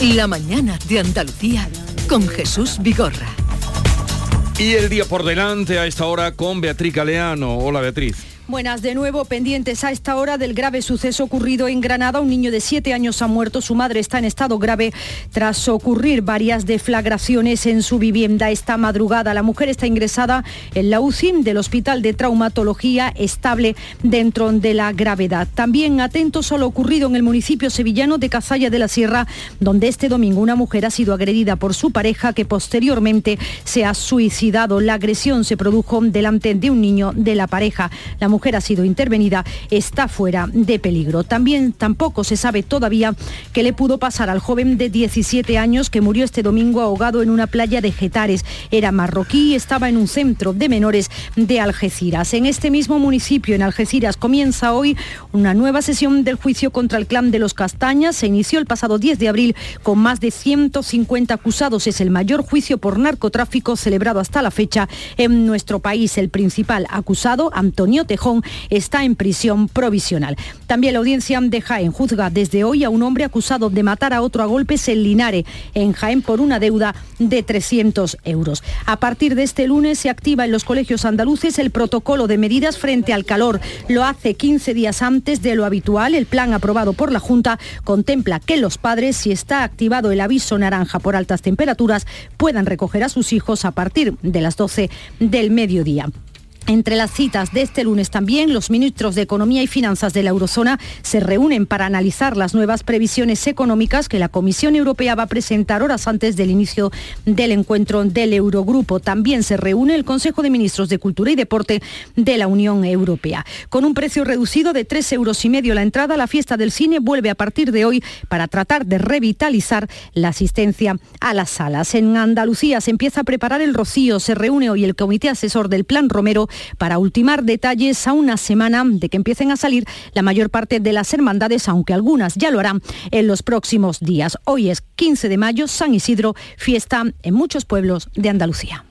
La mañana de Andalucía con Jesús Vigorra. Y el día por delante a esta hora con Beatriz Galeano. Hola Beatriz. Buenas, de nuevo pendientes a esta hora del grave suceso ocurrido en Granada. Un niño de siete años ha muerto, su madre está en estado grave tras ocurrir varias deflagraciones en su vivienda esta madrugada. La mujer está ingresada en la UCI del Hospital de Traumatología, estable dentro de la gravedad. También atentos a lo ocurrido en el municipio sevillano de Cazalla de la Sierra, donde este domingo una mujer ha sido agredida por su pareja que posteriormente se ha suicidado. La agresión se produjo delante de un niño de la pareja. Mujer ha sido intervenida, está fuera de peligro. También tampoco se sabe todavía qué le pudo pasar al joven de 17 años que murió este domingo ahogado en una playa de Getares. Era marroquí y estaba en un centro de menores de Algeciras. En este mismo municipio, en Algeciras, comienza hoy una nueva sesión del juicio contra el clan de los Castañas. Se inició el pasado 10 de abril con más de 150 acusados. Es el mayor juicio por narcotráfico celebrado hasta la fecha en nuestro país. El principal acusado, Antonio Tejón, está en prisión provisional. También la audiencia de Jaén juzga desde hoy a un hombre acusado de matar a otro a golpes en Linare, en Jaén, por una deuda de 300 euros. A partir de este lunes se activa en los colegios andaluces el protocolo de medidas frente al calor. Lo hace 15 días antes de lo habitual. El plan aprobado por la Junta contempla que los padres, si está activado el aviso naranja por altas temperaturas, puedan recoger a sus hijos a partir de las 12 del mediodía. Entre las citas de este lunes también, los ministros de Economía y Finanzas de la Eurozona se reúnen para analizar las nuevas previsiones económicas que la Comisión Europea va a presentar horas antes del inicio del encuentro del Eurogrupo. También se reúne el Consejo de Ministros de Cultura y Deporte de la Unión Europea. Con un precio reducido de 3 euros y medio la entrada, la fiesta del cine vuelve a partir de hoy para tratar de revitalizar la asistencia a las salas. En Andalucía se empieza a preparar el rocío. Se reúne hoy el Comité Asesor del Plan Romero para ultimar detalles a una semana de que empiecen a salir la mayor parte de las hermandades, aunque algunas ya lo harán en los próximos días. Hoy es 15 de mayo, San Isidro, fiesta en muchos pueblos de Andalucía.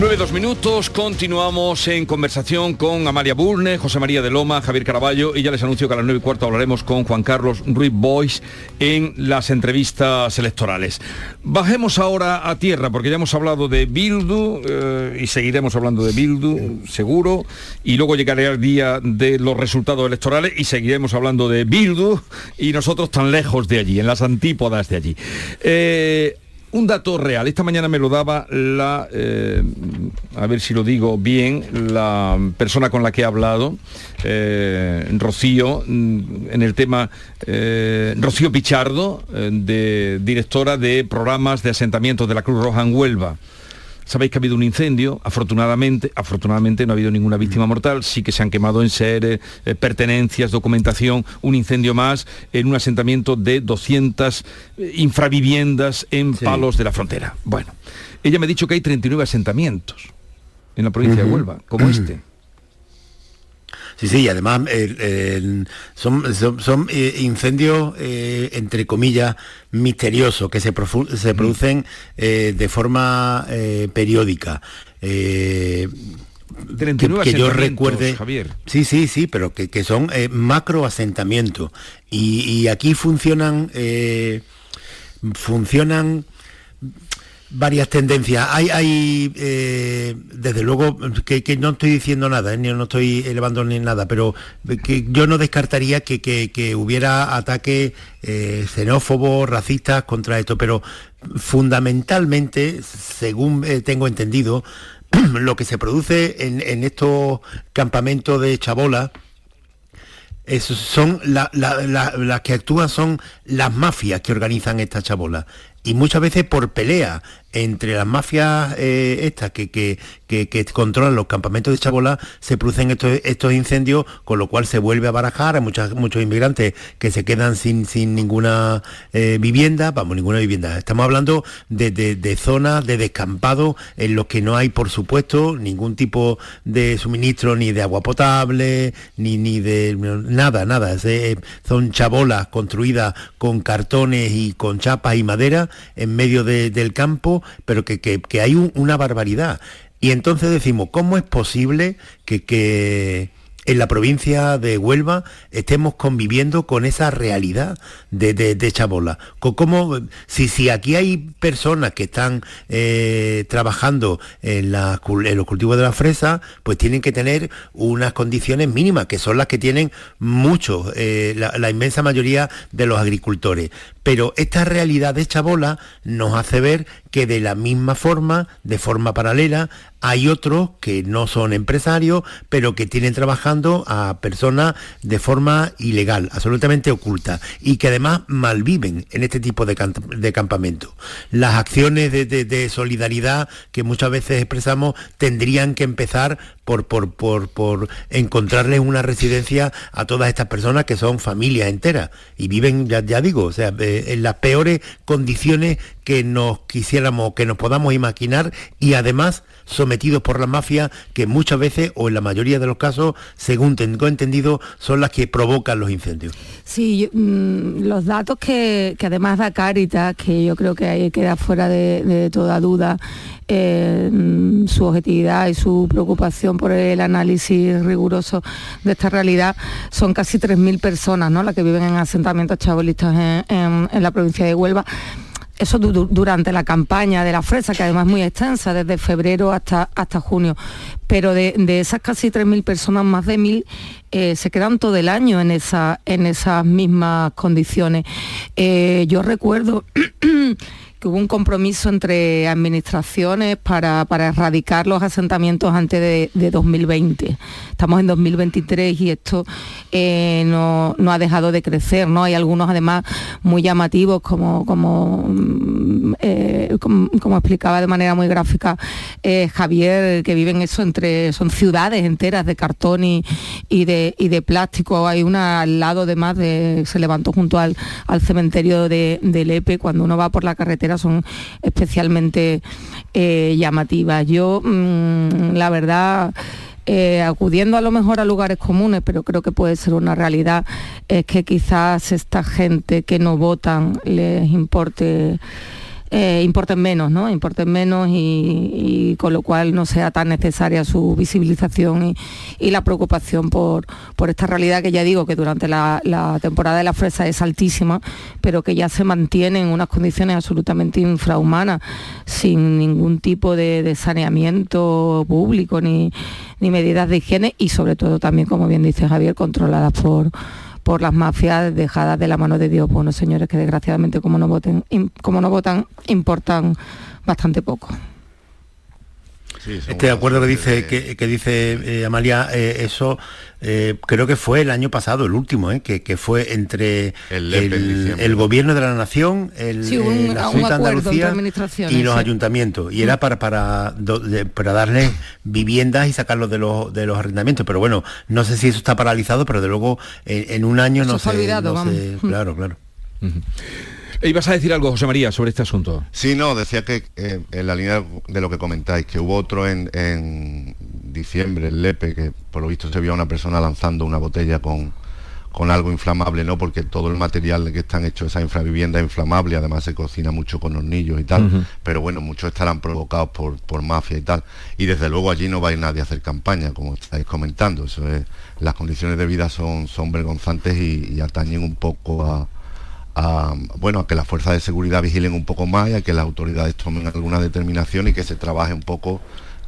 9, dos minutos, continuamos en conversación con Amalia Burne, José María de Loma, Javier Caraballo y ya les anuncio que a las 9 y cuarto hablaremos con Juan Carlos Ruiz Boys en las entrevistas electorales. Bajemos ahora a tierra porque ya hemos hablado de Bildu eh, y seguiremos hablando de Bildu, seguro, y luego llegaré al día de los resultados electorales y seguiremos hablando de Bildu y nosotros tan lejos de allí, en las antípodas de allí. Eh, un dato real, esta mañana me lo daba la, eh, a ver si lo digo bien, la persona con la que he hablado, eh, Rocío, mm, en el tema, eh, Rocío Pichardo, de, directora de programas de asentamientos de la Cruz Roja en Huelva. Sabéis que ha habido un incendio, afortunadamente, afortunadamente no ha habido ninguna víctima mortal, sí que se han quemado en seres, eh, pertenencias, documentación, un incendio más en un asentamiento de 200 eh, infraviviendas en Palos de la Frontera. Bueno, ella me ha dicho que hay 39 asentamientos en la provincia de Huelva, como este. Sí, sí, además son, son, eh, incendios, eh, entre comillas, misteriosos, que se, se producen eh, de forma periódica. que, que yo recuerde Javier. sí sí sí pero que, que son macro asentamientos y, y, aquí funcionan funcionan varias tendencias. Hay, hay eh, desde luego, que, no estoy diciendo nada, ¿eh? ni no estoy elevando ni nada, pero que yo no descartaría que, hubiera ataques eh, xenófobos, racistas contra esto, pero fundamentalmente, según que tengo entendido, lo que se produce en, estos campamentos de chabola, son las que actúan son las mafias que organizan esta chabola y muchas veces por pelea entre las mafias eh, estas que, que, que, controlan los campamentos de Chabola se producen estos, estos incendios, con lo cual se vuelve a barajar, hay muchas, muchos inmigrantes que se quedan sin, sin ninguna eh, vivienda, vamos, ninguna vivienda. Estamos hablando de, de, zonas de descampado en los que no hay, por supuesto, ningún tipo de suministro ni de agua potable, ni, ni de nada, nada. son chabolas construidas con cartones y con chapas y madera en medio del campo, pero que, hay una barbaridad. Y entonces decimos, ¿cómo es posible que, en la provincia de Huelva estemos conviviendo con esa realidad de, de, Chabola. Con si, si aquí hay personas que están eh, trabajando en, los cultivos de la fresa, pues tienen que tener unas condiciones mínimas, que son las que tienen muchos, eh, la, inmensa mayoría de los agricultores. Pero esta realidad de Chabola nos hace ver que de la misma forma, de forma paralela, hay otros que no son empresarios, pero que tienen trabajando a personas de forma ilegal, absolutamente oculta, y que además malviven en este tipo de, de campamentos. Las acciones de, solidaridad que muchas veces expresamos tendrían que empezar por, encontrarles una residencia a todas estas personas que son familias enteras y viven, ya, ya digo, o sea, eh, en las peores condiciones que nos quisiéramos, que nos podamos imaginar y además sometidos por la mafia que muchas veces o en la mayoría de los casos, según tengo entendido, son las que provocan los incendios. Sí, mm, los datos que, además da Caritas, que yo creo que ahí queda fuera de, toda duda, eh, mm, su objetividad y su preocupación por el análisis riguroso de esta realidad, son casi 3.000 personas ¿no? las que viven en asentamientos chabolistas en la provincia de Huelva eso durante la campaña de la fresa, que además es muy extensa, desde febrero hasta, hasta junio. Pero de, esas casi 3.000 personas, más de 1.000 eh, se quedan todo el año en, esa, en esas mismas condiciones. Eh, yo recuerdo que hubo un compromiso entre administraciones para, erradicar los asentamientos antes de, 2020. Estamos en 2023 y esto eh, no, ha dejado de crecer. ¿no? Hay algunos además muy llamativos, como, como, mm, eh, como, explicaba de manera muy gráfica eh, Javier, que viven eso entre, son ciudades enteras de cartón y, de, de plástico. Hay una al lado además de, se levantó junto al, al cementerio de, de Lepe, cuando uno va por la carretera son especialmente eh, llamativas. Yo, mm, la verdad, eh, acudiendo a lo mejor a lugares comunes, pero creo que puede ser una realidad, es que quizás esta gente que no votan les importe eh, importen menos, ¿no? Importen menos y, con lo cual no sea tan necesaria su visibilización y, la preocupación por, esta realidad que ya digo que durante la, temporada de la fresa es altísima, pero que ya se mantiene en unas condiciones absolutamente infrahumanas, sin ningún tipo de, saneamiento público ni, ni medidas de higiene y sobre todo también, como bien dice Javier, controladas por por las mafias dejadas de la mano de Dios. Bueno, señores que desgraciadamente como no voten, como no votan, importan bastante poco. Estoy de acuerdo que dice, que, dice eh, Amalia, eh, eso eh, creo que fue el año pasado, el último, que, fue entre el, gobierno de la nación, el, la Junta Andalucía y los ayuntamientos. Y era para, para, para darle viviendas y sacarlos de los, de los arrendamientos. Pero bueno, no sé si eso está paralizado, pero de luego en, un año no, se, olvidado, Claro, claro. ¿Ibas a decir algo, José María, sobre este asunto? Sí, no, decía que eh, en la línea de lo que comentáis, que hubo otro en, diciembre, en Lepe, que por lo visto se vio a una persona lanzando una botella con, con algo inflamable, ¿no? Porque todo el material que están hechos esa infravivienda es inflamable, además se cocina mucho con hornillos y tal, pero bueno, muchos estarán provocados por, por mafia y tal. Y desde luego allí no va a ir nadie a hacer campaña, como estáis comentando. Eso es, las condiciones de vida son, son vergonzantes y atañen un poco a, a, bueno, a que las fuerzas de seguridad vigilen un poco más y a que las autoridades tomen alguna determinación y que se trabaje un poco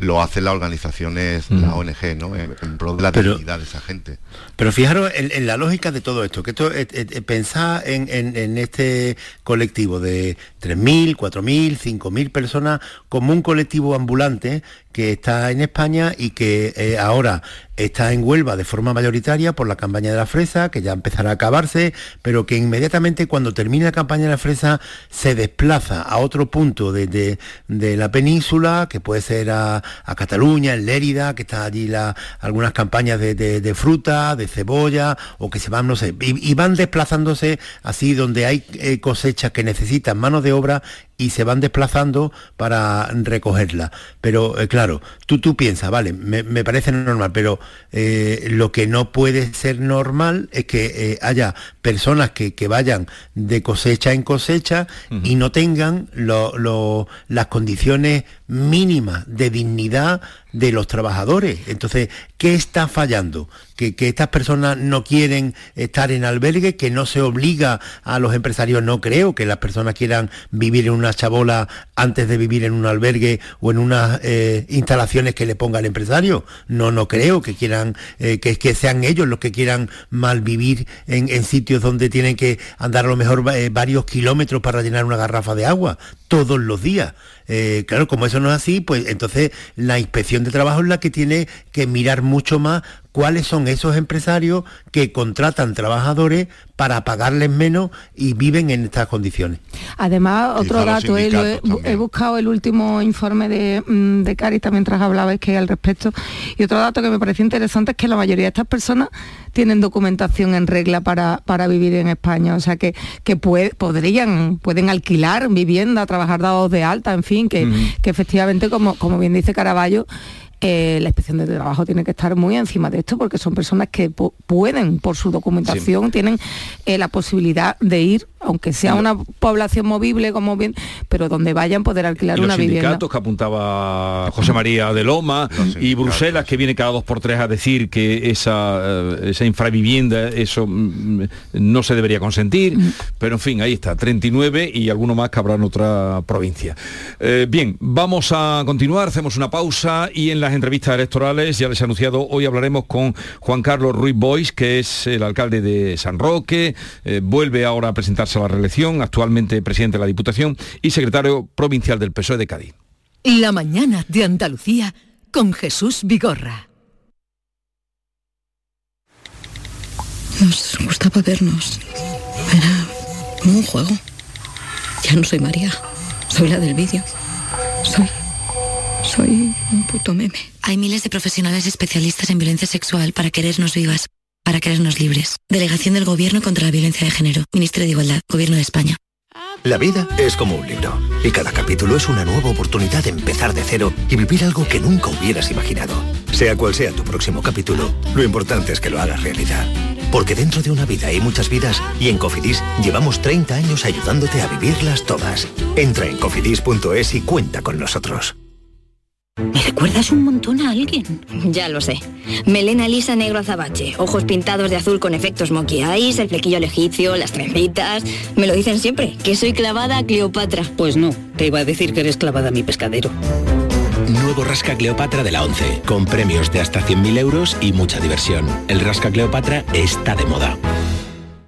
lo hacen las organizaciones, la ONG, ¿no? En, pro de la dignidad de esa gente. Pero fijaros en, la lógica de todo esto, que esto eh, eh, eh pensar en, en, este colectivo de 3.000, 4.000, 5.000 personas como un colectivo ambulante que está en España y que eh, ahora está en Huelva de forma mayoritaria por la campaña de la fresa, que ya empezará a acabarse, pero que inmediatamente cuando termine la campaña de la fresa se desplaza a otro punto de, la península, que puede ser a, Cataluña, en Lérida, que está allí la, algunas campañas de, fruta, de cebolla, o que se van, no sé, y, van desplazándose así donde hay eh, cosechas que necesitan mano de obra y se van desplazando para recogerla. Pero eh, claro, tú, tú piensas, vale, me, parece normal, pero eh, lo que no puede ser normal es que eh, haya personas que, vayan de cosecha en cosecha y no tengan las condiciones mínimas de dignidad de los trabajadores. Entonces, ¿qué está fallando? Que, que, estas personas no quieren estar en albergue, que no se obliga a los empresarios, no creo que las personas quieran vivir en una chabola antes de vivir en un albergue o en unas eh, instalaciones que le ponga el empresario. No, no creo que quieran, eh, que, que, sean ellos los que quieran mal vivir en, en sitios donde tienen que andar a lo mejor eh, varios kilómetros para llenar una garrafa de agua todos los días. Eh, claro, como eso no es así, pues entonces la inspección de trabajo es la que tiene que mirar mucho más cuáles son esos empresarios que contratan trabajadores para pagarles menos y viven en estas condiciones. Además, otro dato, eh, he, buscado el último informe de, mm, de Caritas mientras hablabais que al respecto, y otro dato que me pareció interesante es que la mayoría de estas personas tienen documentación en regla para, para vivir en España, o sea que, que podrían, pueden alquilar vivienda, trabajar dados de alta, en fin, que, que efectivamente, como, como bien dice Caraballo, eh, la inspección de trabajo tiene que estar muy encima de esto porque son personas que pueden, por su documentación, tienen eh, la posibilidad de ir, aunque sea una población movible, como bien, pero donde vayan poder alquilar una vivienda. Los sindicatos que apuntaba José María de Loma y Bruselas que viene cada dos por tres a decir que esa, eh, esa infravivienda, eso mm, no se debería consentir, mm. pero en fin, ahí está, 39 y alguno más que habrá en otra provincia. bien, vamos a continuar, hacemos una pausa y en entrevistas electorales, ya les he anunciado, hoy hablaremos con Juan Carlos Ruiz Bois, que es el alcalde de San Roque, eh, vuelve ahora a presentarse a la reelección, actualmente presidente de la Diputación y secretario provincial del PSOE de Cádiz. La mañana de Andalucía con Jesús Vigorra. Nos gustaba vernos. Era como un juego. Ya no soy María, soy la del vídeo. Soy soy un puto meme. Hay miles de profesionales especialistas en violencia sexual para querernos vivas, para querernos libres. Delegación del Gobierno contra la Violencia de Género. Ministerio de Igualdad. Gobierno de España. La vida es como un libro y cada capítulo es una nueva oportunidad de empezar de cero y vivir algo que nunca hubieras imaginado. Sea cual sea tu próximo capítulo, lo importante es que lo hagas realidad. Porque dentro de una vida hay muchas vidas y en Cofidis llevamos 30 años ayudándote a vivirlas todas. Entra en cofidis.es y cuenta con nosotros. ¿Me recuerdas un montón a alguien? Ya lo sé. Melena lisa negro azabache, ojos pintados de azul con efectos monkey eyes, el flequillo al egipcio, las trencitas... Me lo dicen siempre, que soy clavada a Cleopatra. Pues no, te iba a decir que eres clavada a mi pescadero. Nuevo Rasca Cleopatra de la 11, con premios de hasta 100.000 euros y mucha diversión. El Rasca Cleopatra está de moda.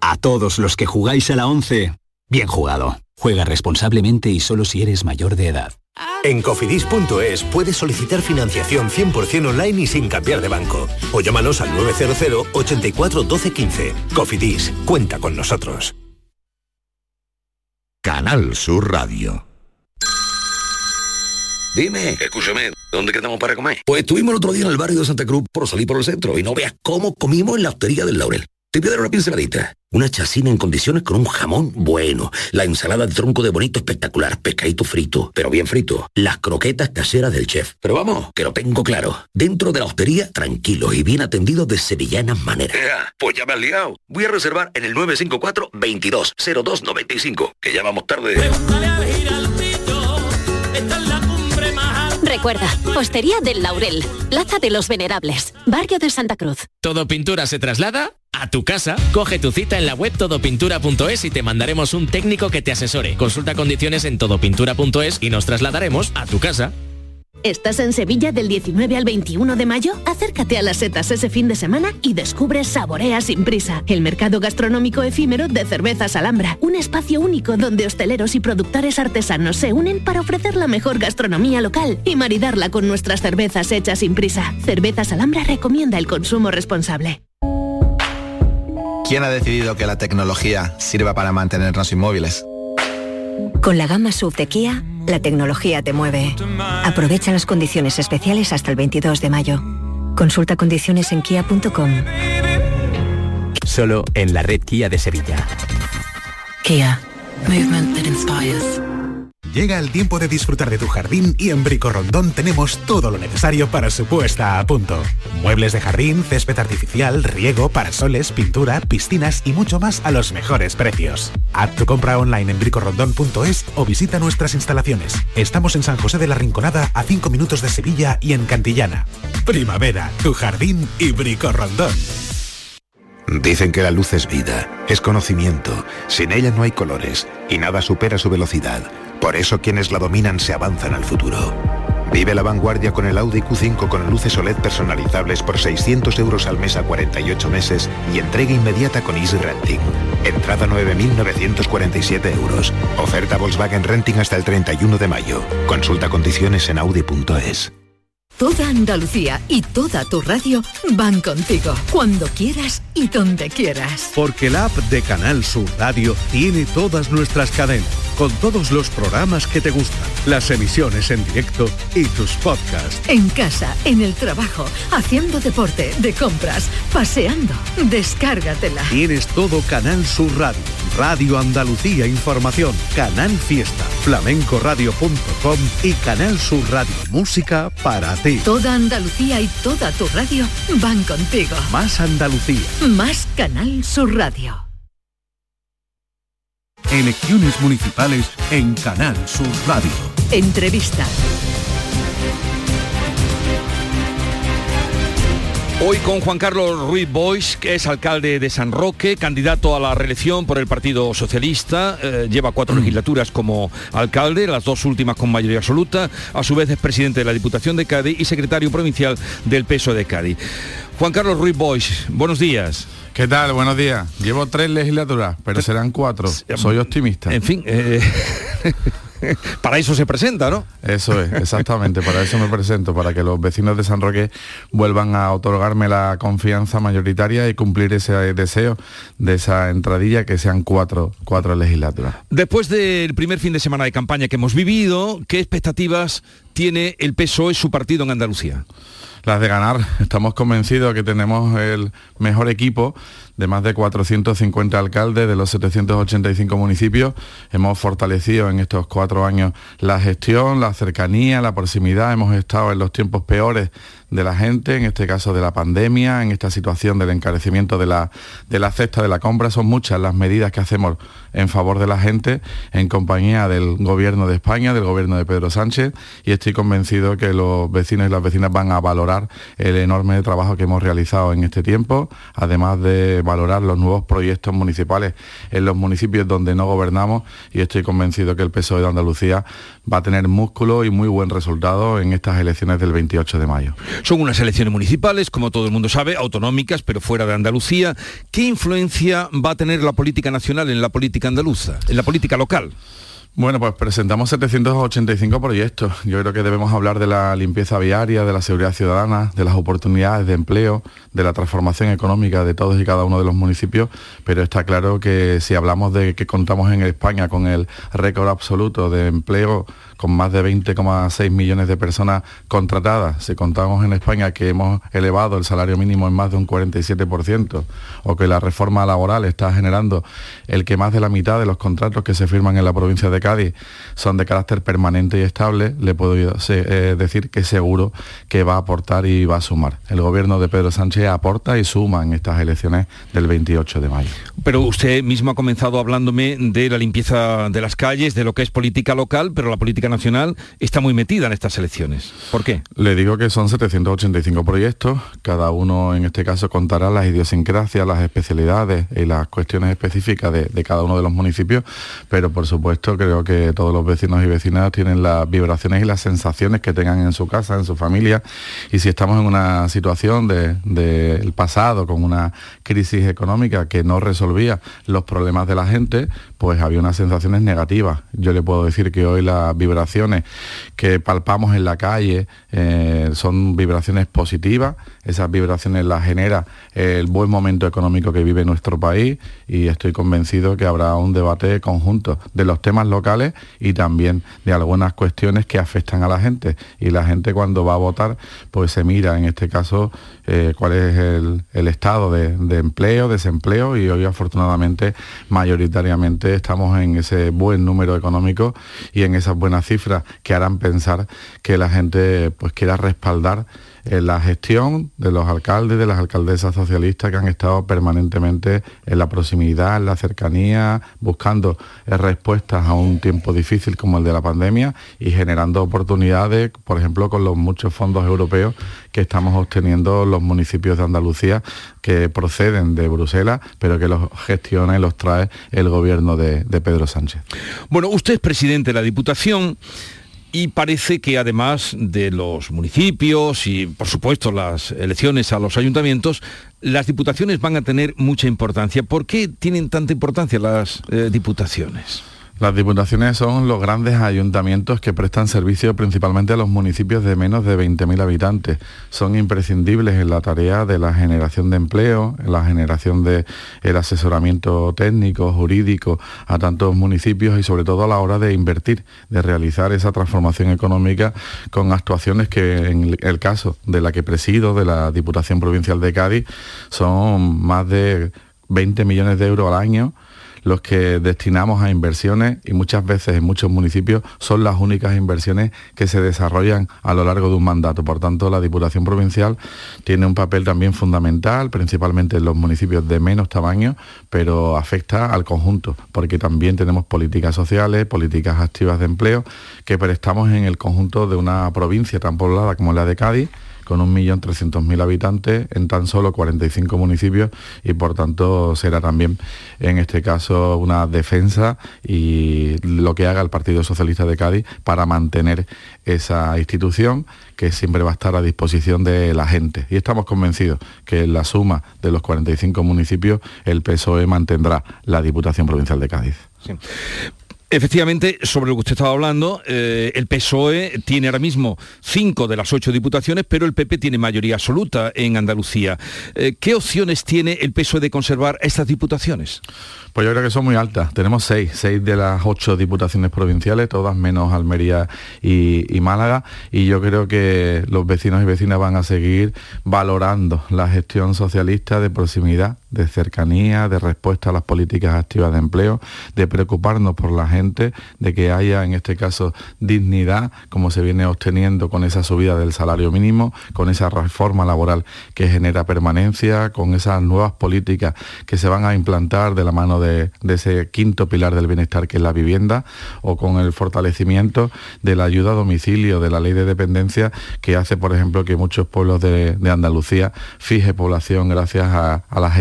A todos los que jugáis a la 11, bien jugado. Juega responsablemente y solo si eres mayor de edad. En cofidis.es puedes solicitar financiación 100% online y sin cambiar de banco. O llámanos al 900 84 12 15. Cofidis, cuenta con nosotros. Canal Sur Radio. Dime, escúchame, ¿dónde quedamos para comer? Pues estuvimos el otro día en el barrio de Santa Cruz por salir por el centro y no veas cómo comimos en la hostería del Laurel. Te voy a dar una pinceladita. Una chacina en condiciones con un jamón bueno. La ensalada de tronco de bonito espectacular. Pescadito frito, pero bien frito. Las croquetas caseras del chef. Pero vamos, que lo tengo claro. Dentro de la hostería, tranquilo y bien atendido de sevillanas maneras. pues ya me has liado. Voy a reservar en el 954 220295 que ya vamos tarde. Recuerda, Hostería del Laurel, Plaza de los Venerables, Barrio de Santa Cruz. Todo pintura se traslada a tu casa. Coge tu cita en la web todopintura.es y te mandaremos un técnico que te asesore. Consulta condiciones en todopintura.es y nos trasladaremos a tu casa. ¿Estás en Sevilla del 19 al 21 de mayo? Acércate a las setas ese fin de semana y descubre Saborea sin prisa, el mercado gastronómico efímero de cervezas Alhambra, un espacio único donde hosteleros y productores artesanos se unen para ofrecer la mejor gastronomía local y maridarla con nuestras cervezas hechas sin prisa. Cervezas Alhambra recomienda el consumo responsable. ¿Quién ha decidido que la tecnología sirva para mantenernos inmóviles? Con la gama SUV de Kia, la tecnología te mueve. Aprovecha las condiciones especiales hasta el 22 de mayo. Consulta condiciones en kia.com. Solo en la red Kia de Sevilla. Kia. Movement that inspires. Llega el tiempo de disfrutar de tu jardín y en Brico Rondón tenemos todo lo necesario para su puesta a punto. Muebles de jardín, césped artificial, riego, parasoles, pintura, piscinas y mucho más a los mejores precios. Haz tu compra online en bricorondón.es o visita nuestras instalaciones. Estamos en San José de la Rinconada a 5 minutos de Sevilla y en Cantillana. Primavera, tu jardín y Brico Rondón. Dicen que la luz es vida, es conocimiento. Sin ella no hay colores y nada supera su velocidad. Por eso quienes la dominan se avanzan al futuro. Vive la vanguardia con el Audi Q5 con luces OLED personalizables por 600 euros al mes a 48 meses y entrega inmediata con Easy Renting. Entrada 9.947 euros. Oferta Volkswagen Renting hasta el 31 de mayo. Consulta condiciones en audi.es. Toda Andalucía y toda tu radio van contigo, cuando quieras y donde quieras. Porque la app de Canal Sur Radio tiene todas nuestras cadenas, con todos los programas que te gustan, las emisiones en directo y tus podcasts. En casa, en el trabajo, haciendo deporte, de compras, paseando. Descárgatela. Tienes todo Canal Sur Radio, Radio Andalucía Información, Canal Fiesta, flamencoradio.com y Canal Sur Radio Música para ti. Toda Andalucía y toda tu radio van contigo. Más Andalucía. Más Canal Sur Radio. Elecciones municipales en Canal Sur Radio. Entrevista. Hoy con Juan Carlos Ruiz Boix, que es alcalde de San Roque, candidato a la reelección por el Partido Socialista, eh, lleva cuatro legislaturas como alcalde, las dos últimas con mayoría absoluta, a su vez es presidente de la Diputación de Cádiz y secretario provincial del Peso de Cádiz. Juan Carlos Ruiz Boix, buenos días. ¿Qué tal? Buenos días. Llevo tres legislaturas, pero serán cuatro. Soy optimista. En fin, eh, para eso se presenta, ¿no? Eso es, exactamente, para eso me presento, para que los vecinos de San Roque vuelvan a otorgarme la confianza mayoritaria y cumplir ese deseo de esa entradilla que sean cuatro, cuatro legislaturas. Después del primer fin de semana de campaña que hemos vivido, ¿qué expectativas tiene el PSOE, su partido en Andalucía? las de ganar. Estamos convencidos que tenemos el mejor equipo de más de 450 alcaldes de los 785 municipios. Hemos fortalecido en estos cuatro años la gestión, la cercanía, la proximidad. Hemos estado en los tiempos peores de la gente, en este caso de la pandemia, en esta situación del encarecimiento de la, de la cesta de la compra. Son muchas las medidas que hacemos en favor de la gente en compañía del gobierno de España, del gobierno de Pedro Sánchez y estoy convencido que los vecinos y las vecinas van a valorar el enorme trabajo que hemos realizado en este tiempo, además de valorar los nuevos proyectos municipales en los municipios donde no gobernamos y estoy convencido que el PSOE de Andalucía va a tener músculo y muy buen resultado en estas elecciones del 28 de mayo. Son unas elecciones municipales, como todo el mundo sabe, autonómicas, pero fuera de Andalucía. ¿Qué influencia va a tener la política nacional en la política andaluza, en la política local? Bueno, pues presentamos 785 proyectos. Yo creo que debemos hablar de la limpieza viaria, de la seguridad ciudadana, de las oportunidades de empleo, de la transformación económica de todos y cada uno de los municipios, pero está claro que si hablamos de que contamos en España con el récord absoluto de empleo con más de 20,6 millones de personas contratadas, si contamos en España que hemos elevado el salario mínimo en más de un 47%, o que la reforma laboral está generando el que más de la mitad de los contratos que se firman en la provincia de Cádiz son de carácter permanente y estable, le puedo eh, decir que seguro que va a aportar y va a sumar. El gobierno de Pedro Sánchez aporta y suma en estas elecciones del 28 de mayo. Pero usted mismo ha comenzado hablándome de la limpieza de las calles, de lo que es política local, pero la política nacional está muy metida en estas elecciones. ¿Por qué? Le digo que son 785 proyectos, cada uno en este caso contará las idiosincrasias, las especialidades y las cuestiones específicas de, de cada uno de los municipios, pero por supuesto creo que todos los vecinos y vecinas tienen las vibraciones y las sensaciones que tengan en su casa, en su familia, y si estamos en una situación de, pasado, con una crisis económica que no resolvía los problemas de la gente, pues había unas sensaciones negativas. Yo le puedo decir que hoy las vibraciones que palpamos en la calle eh, son vibraciones positivas, esas vibraciones las genera el buen momento económico que vive nuestro país y estoy convencido que habrá un debate conjunto de los temas locales y también de algunas cuestiones que afectan a la gente. Y la gente cuando va a votar, pues se mira en este caso eh, cuál es el, estado de, de, empleo, desempleo y hoy afortunadamente mayoritariamente estamos en ese buen número económico y en esas buenas cifras que harán pensar que la gente pues quiera respaldar en la gestión de los alcaldes, de las alcaldesas socialistas que han estado permanentemente en la proximidad, en la cercanía, buscando eh, respuestas a un tiempo difícil como el de la pandemia y generando oportunidades, por ejemplo, con los muchos fondos europeos que estamos obteniendo los municipios de Andalucía que proceden de Bruselas, pero que los gestiona y los trae el gobierno de, de Pedro Sánchez. Bueno, usted es presidente de la Diputación y parece que además de los municipios y por supuesto las elecciones a los ayuntamientos, las diputaciones van a tener mucha importancia. ¿Por qué tienen tanta importancia las eh, diputaciones? Las diputaciones son los grandes ayuntamientos que prestan servicio principalmente a los municipios de menos de 20.000 habitantes. Son imprescindibles en la tarea de la generación de empleo, en la generación del asesoramiento técnico, jurídico a tantos municipios y sobre todo a la hora de invertir, de realizar esa transformación económica con actuaciones que en el caso de la que presido, de la Diputación Provincial de Cádiz, son más de 20 millones de euros al año los que destinamos a inversiones y muchas veces en muchos municipios son las únicas inversiones que se desarrollan a lo largo de un mandato. Por tanto, la Diputación Provincial tiene un papel también fundamental, principalmente en los municipios de menos tamaño, pero afecta al conjunto, porque también tenemos políticas sociales, políticas activas de empleo que prestamos en el conjunto de una provincia tan poblada como la de Cádiz con 1.300.000 habitantes en tan solo 45 municipios y por tanto será también en este caso una defensa y lo que haga el Partido Socialista de Cádiz para mantener esa institución que siempre va a estar a disposición de la gente. Y estamos convencidos que en la suma de los 45 municipios el PSOE mantendrá la Diputación Provincial de Cádiz. Efectivamente, sobre lo que usted estaba hablando, eh, el PSOE tiene ahora mismo cinco de las ocho diputaciones, pero el PP tiene mayoría absoluta en Andalucía. Eh, ¿Qué opciones tiene el PSOE de conservar estas diputaciones? Pues yo creo que son muy altas. Tenemos seis, seis de las ocho diputaciones provinciales, todas menos Almería y, Málaga. Y yo creo que los vecinos y vecinas van a seguir valorando la gestión socialista de proximidad, de cercanía, de respuesta a las políticas activas de empleo, de preocuparnos por la gente, de que haya en este caso dignidad, como se viene obteniendo con esa subida del salario mínimo, con esa reforma laboral que genera permanencia, con esas nuevas políticas que se van a implantar de la mano de ese quinto pilar del bienestar que es la vivienda o con el fortalecimiento de la ayuda a domicilio, de la ley de dependencia que hace, por ejemplo, que muchos pueblos de, Andalucía fije población gracias a, las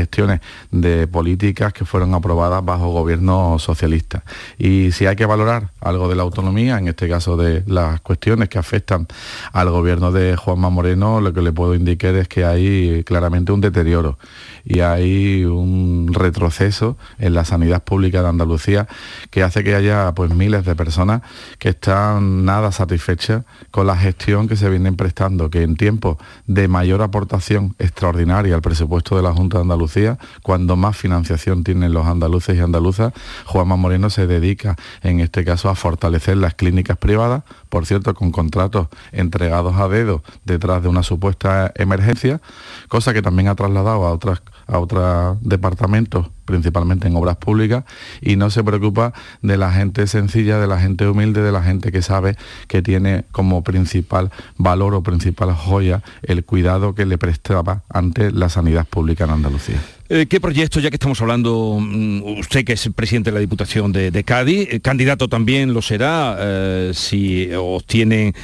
de políticas que fueron aprobadas bajo gobierno socialista. Y si hay que valorar algo de la autonomía, en este caso de las cuestiones que afectan al gobierno de Juanma Moreno, lo que le puedo indicar es que hay claramente un deterioro y hay un retroceso en la sanidad pública de Andalucía que hace que haya pues miles de personas que están nada satisfechas con la gestión que se vienen prestando, que en tiempos de mayor aportación extraordinaria al presupuesto de la Junta de Andalucía, cuando más financiación tienen los andaluces y andaluzas, Juanma Moreno se dedica en este caso a fortalecer las clínicas privadas, por cierto, con contratos entregados a dedo detrás de una supuesta emergencia, cosa que también ha trasladado a otras a otros departamentos, principalmente en obras públicas, y no se preocupa de la gente sencilla, de la gente humilde, de la gente que sabe que tiene como principal valor o principal joya el cuidado que le prestaba ante la sanidad pública en Andalucía. Eh, ¿Qué proyecto, ya que estamos hablando, mm, usted que es el presidente de la Diputación de, Cádiz, eh, candidato también lo será eh, si obtiene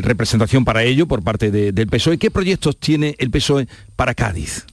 representación para ello por parte del PSOE, ¿qué proyectos tiene el PSOE para Cádiz?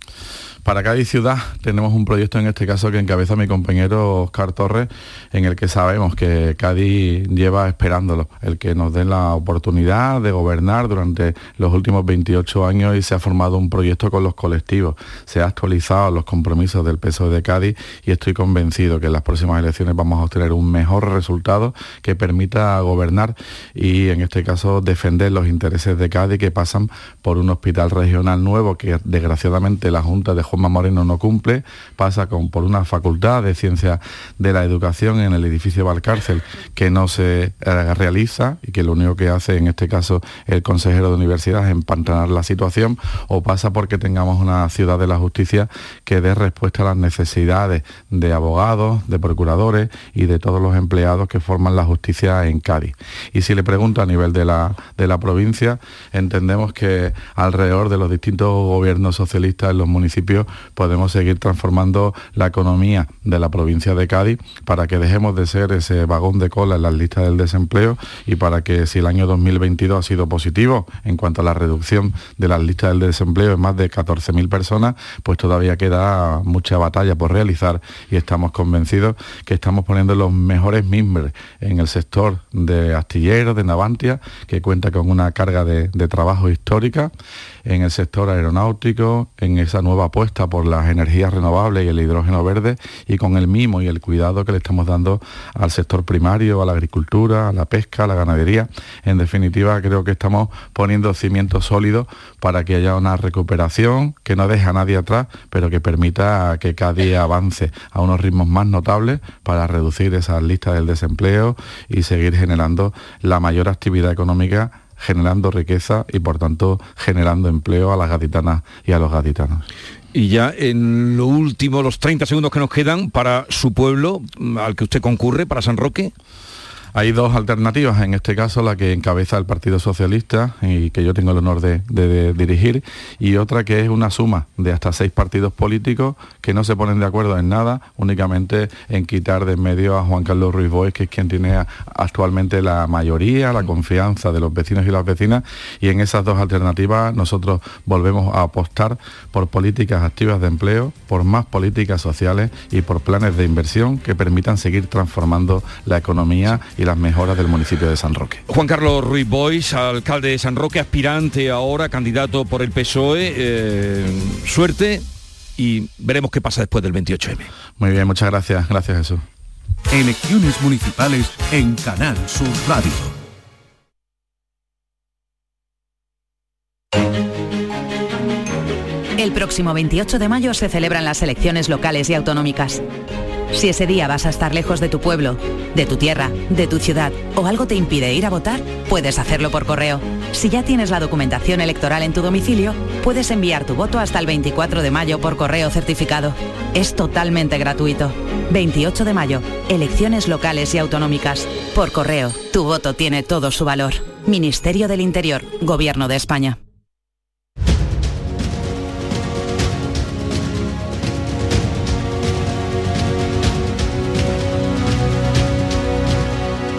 Para Cádiz Ciudad tenemos un proyecto en este caso que encabeza mi compañero Oscar Torres, en el que sabemos que Cádiz lleva esperándolo, el que nos den la oportunidad de gobernar durante los últimos 28 años y se ha formado un proyecto con los colectivos, se ha actualizado los compromisos del peso de Cádiz y estoy convencido que en las próximas elecciones vamos a obtener un mejor resultado que permita gobernar y en este caso defender los intereses de Cádiz que pasan por un hospital regional nuevo que desgraciadamente la Junta de Juanma Moreno no cumple, pasa con, por una facultad de ciencia de la educación en el edificio Valcárcel que no se eh, realiza y que lo único que hace en este caso el consejero de universidad es empantanar la situación o pasa porque tengamos una ciudad de la justicia que dé respuesta a las necesidades de abogados, de procuradores y de todos los empleados que forman la justicia en Cádiz. Y si le pregunto a nivel de la, de la provincia, entendemos que alrededor de los distintos gobiernos socialistas en los municipios podemos seguir transformando la economía de la provincia de Cádiz para que dejemos de ser ese vagón de cola en las listas del desempleo y para que si el año 2022 ha sido positivo en cuanto a la reducción de las listas del desempleo en más de 14.000 personas, pues todavía queda mucha batalla por realizar y estamos convencidos que estamos poniendo los mejores mimbres en el sector de astilleros, de Navantia, que cuenta con una carga de, de trabajo histórica en el sector aeronáutico, en esa nueva apuesta por las energías renovables y el hidrógeno verde y con el mimo y el cuidado que le estamos dando al sector primario, a la agricultura, a la pesca, a la ganadería. En definitiva, creo que estamos poniendo cimientos sólidos para que haya una recuperación que no deje a nadie atrás, pero que permita que cada día avance a unos ritmos más notables para reducir esas listas del desempleo y seguir generando la mayor actividad económica generando riqueza y por tanto generando empleo a las gaditanas y a los gaditanos. Y ya en lo último, los 30 segundos que nos quedan para su pueblo, al que usted concurre, para San Roque. Hay dos alternativas, en este caso la que encabeza el Partido Socialista y que yo tengo el honor de, dirigir, y otra que es una suma de hasta seis partidos políticos que no se ponen de acuerdo en nada, únicamente en quitar de en medio a Juan Carlos Ruiz Boix, que es quien tiene actualmente la mayoría, la confianza de los vecinos y las vecinas, y en esas dos alternativas nosotros volvemos a apostar por políticas activas de empleo, por más políticas sociales y por planes de inversión que permitan seguir transformando la economía y las mejoras del municipio de San Roque. Juan Carlos Ruiz Boix, alcalde de San Roque, aspirante ahora, candidato por el PSOE. Eh, suerte y veremos qué pasa después del 28M. Muy bien, muchas gracias. Gracias Jesús. Elecciones municipales en Canal Sur Radio. El próximo 28 de mayo se celebran las elecciones locales y autonómicas. Si ese día vas a estar lejos de tu pueblo, de tu tierra, de tu ciudad o algo te impide ir a votar, puedes hacerlo por correo. Si ya tienes la documentación electoral en tu domicilio, puedes enviar tu voto hasta el 24 de mayo por correo certificado. Es totalmente gratuito. 28 de mayo, elecciones locales y autonómicas. Por correo, tu voto tiene todo su valor. Ministerio del Interior, Gobierno de España.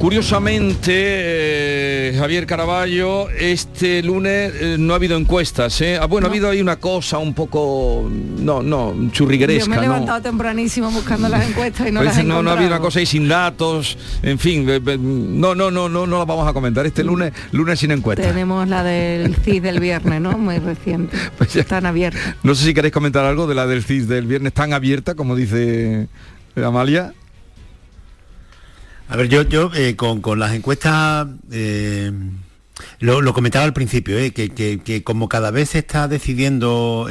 Curiosamente, eh, Javier Caraballo, este lunes eh, no ha habido encuestas. ¿eh? Ah, bueno, ha habido ahí una cosa un poco, no, no, churrigueresca. Yo me he levantado tempranísimo buscando las encuestas y no las he No, no ha habido una cosa ahí sin datos, en fin, no, no, no, no, no la vamos a comentar. Este lunes, lunes sin encuestas. Tenemos la del CIS del viernes, ¿no? Muy reciente. Pues Están abiertas. No sé si queréis comentar algo de la del CIS del viernes, tan abierta como dice Amalia. A ver, yo, yo eh, con, las encuestas, eh, lo, comentaba al principio, eh, que, como cada vez se está decidiendo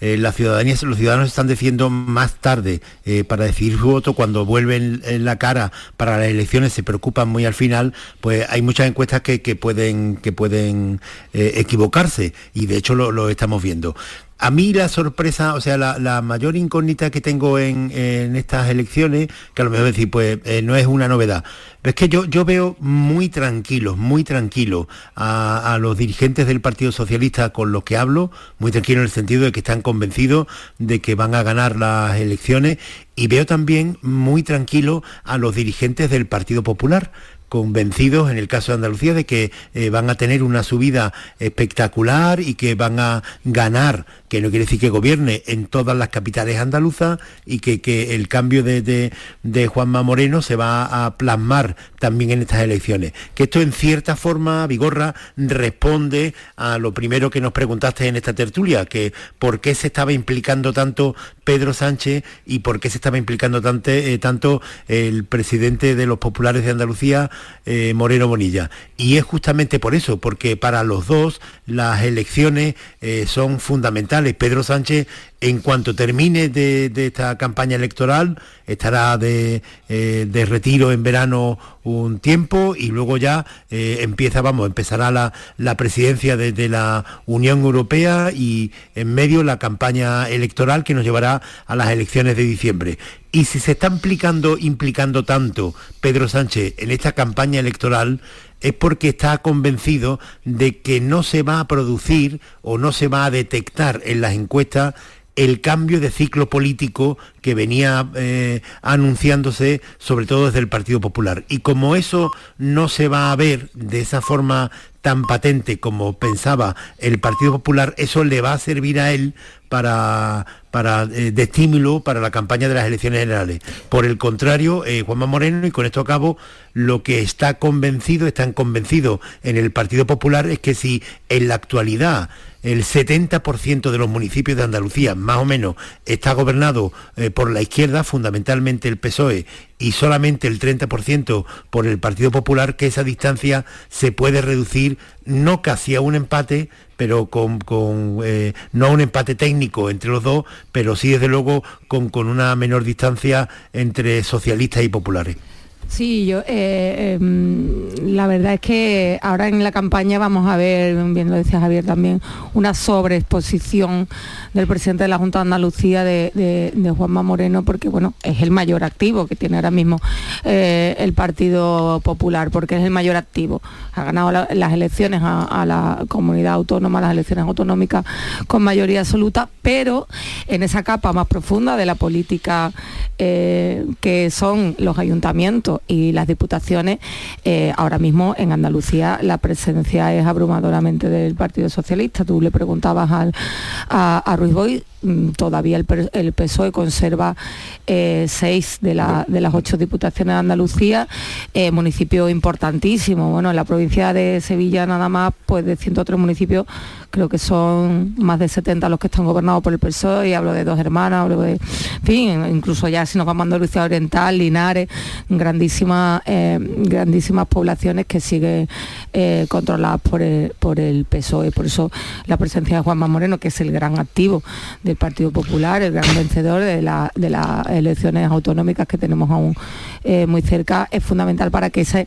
la ciudadanía, los ciudadanos están decidiendo más tarde para decidir su voto, cuando vuelven en la cara para las elecciones se preocupan muy al final, pues hay muchas encuestas que, pueden, que pueden equivocarse y de hecho lo estamos viendo. A mí la sorpresa, o sea, la, mayor incógnita que tengo en, estas elecciones, que a lo mejor decir, pues eh, no es una novedad, pero es que yo, veo muy tranquilos, muy tranquilos a, los dirigentes del Partido Socialista con los que hablo, muy tranquilos en el sentido de que están convencidos de que van a ganar las elecciones y veo también muy tranquilo a los dirigentes del Partido Popular convencidos en el caso de Andalucía de que eh, van a tener una subida espectacular y que van a ganar que no quiere decir que gobierne en todas las capitales andaluzas y que, que el cambio de, de, Juanma Moreno se va a plasmar también en estas elecciones. Que esto en cierta forma, Vigorra, responde a lo primero que nos preguntaste en esta tertulia, que por qué se estaba implicando tanto Pedro Sánchez y por qué se estaba implicando tanto, eh, tanto el presidente de los populares de Andalucía, eh, Moreno Bonilla. Y es justamente por eso, porque para los dos las elecciones eh, son fundamentales. Pedro Sánchez, en cuanto termine de, esta campaña electoral, estará de, eh, retiro en verano un tiempo y luego ya eh, empieza, vamos, empezará la, la presidencia de, la Unión Europea y en medio la campaña electoral que nos llevará a las elecciones de diciembre. Y si se está implicando, implicando tanto Pedro Sánchez en esta campaña electoral, es porque está convencido de que no se va a producir o no se va a detectar en las encuestas el cambio de ciclo político que venía eh, anunciándose sobre todo desde el Partido Popular. Y como eso no se va a ver de esa forma tan patente como pensaba el Partido Popular, eso le va a servir a él para, para eh, de estímulo para la campaña de las elecciones generales. Por el contrario, eh, Juanma Moreno, y con esto acabo, lo que está convencido, están convencidos en el Partido Popular es que si en la actualidad el 70% de los municipios de Andalucía, más o menos, está gobernado eh, por la izquierda, fundamentalmente el PSOE, y solamente el 30% por el Partido Popular, que esa distancia se puede reducir no casi a un empate, pero con, eh, no un empate técnico entre los dos, pero sí desde luego con, con una menor distancia entre socialistas y populares. Sí, yo eh, em, la verdad es que ahora en la campaña vamos a ver, bien lo decía Javier también, una sobreexposición del presidente de la Junta de Andalucía de, Juanma Moreno, porque bueno, es el mayor activo que tiene ahora mismo eh, el Partido Popular, porque es el mayor activo. Ha ganado las elecciones a, la comunidad autónoma, las elecciones autonómicas con mayoría absoluta, pero en esa capa más profunda de la política eh, que son los ayuntamientos y las diputaciones, eh, ahora mismo en Andalucía la presencia es abrumadoramente del Partido Socialista. Tú le preguntabas a, Ruiz Boy, todavía el, PSOE conserva eh, seis de, las ocho diputaciones de Andalucía, eh, municipio importantísimo. Bueno, en la provincia de Sevilla nada más, pues de 103 municipios, creo que son más de 70 los que están gobernados por el PSOE, y hablo de dos hermanas, hablo de, incluso ya si nos vamos a Andalucía Oriental, Linares, grandísimas, eh, grandísimas poblaciones que siguen eh, controladas por el, por el PSOE. Por eso la presencia de Juanma Moreno, que es el gran activo del Partido Popular, el gran vencedor de, las elecciones autonómicas que tenemos aún eh, muy cerca, es fundamental para que ese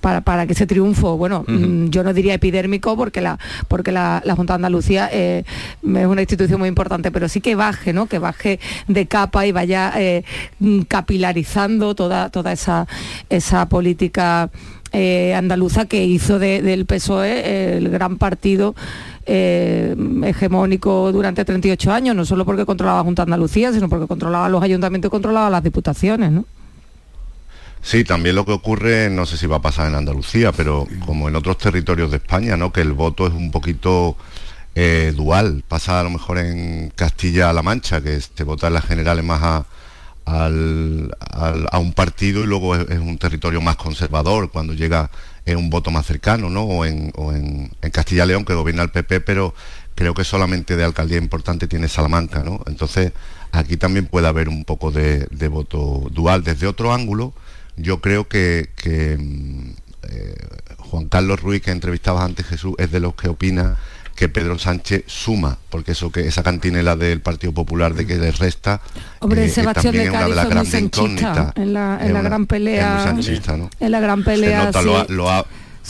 para, para que ese triunfo, bueno, mm, yo no diría epidérmico porque la, porque la, Junta de Andalucía eh, es una institución muy importante, pero sí que baje, ¿no? Que baje de capa y vaya eh, mm, capilarizando toda, toda esa, esa política eh, andaluza que hizo del PSOE el gran partido hegemónico durante 38 años, no solo porque controlaba la Junta Andalucía, sino porque controlaba los ayuntamientos y controlaba las diputaciones. ¿no? Sí, también lo que ocurre, no sé si va a pasar en Andalucía, pero como en otros territorios de España, ¿no? Que el voto es un poquito eh, dual. Pasa a lo mejor en Castilla-La Mancha, que se vota en las generales más a, a un partido y luego es, un territorio más conservador cuando llega en un voto más cercano, ¿no? O en, Castilla-León, que gobierna el PP, pero creo que solamente de alcaldía importante tiene Salamanca, ¿no? Entonces, aquí también puede haber un poco de, voto dual. Desde otro ángulo, yo creo que, mm, eh, Juan Carlos Ruiz, que entrevistabas antes Jesús, es de los que opina que Pedro Sánchez suma, porque eso que esa cantinela del Partido Popular de que le resta Hombre, eh, Sebastián de Cádiz una de las en la, en la gran pelea en la gran pelea lo, ha,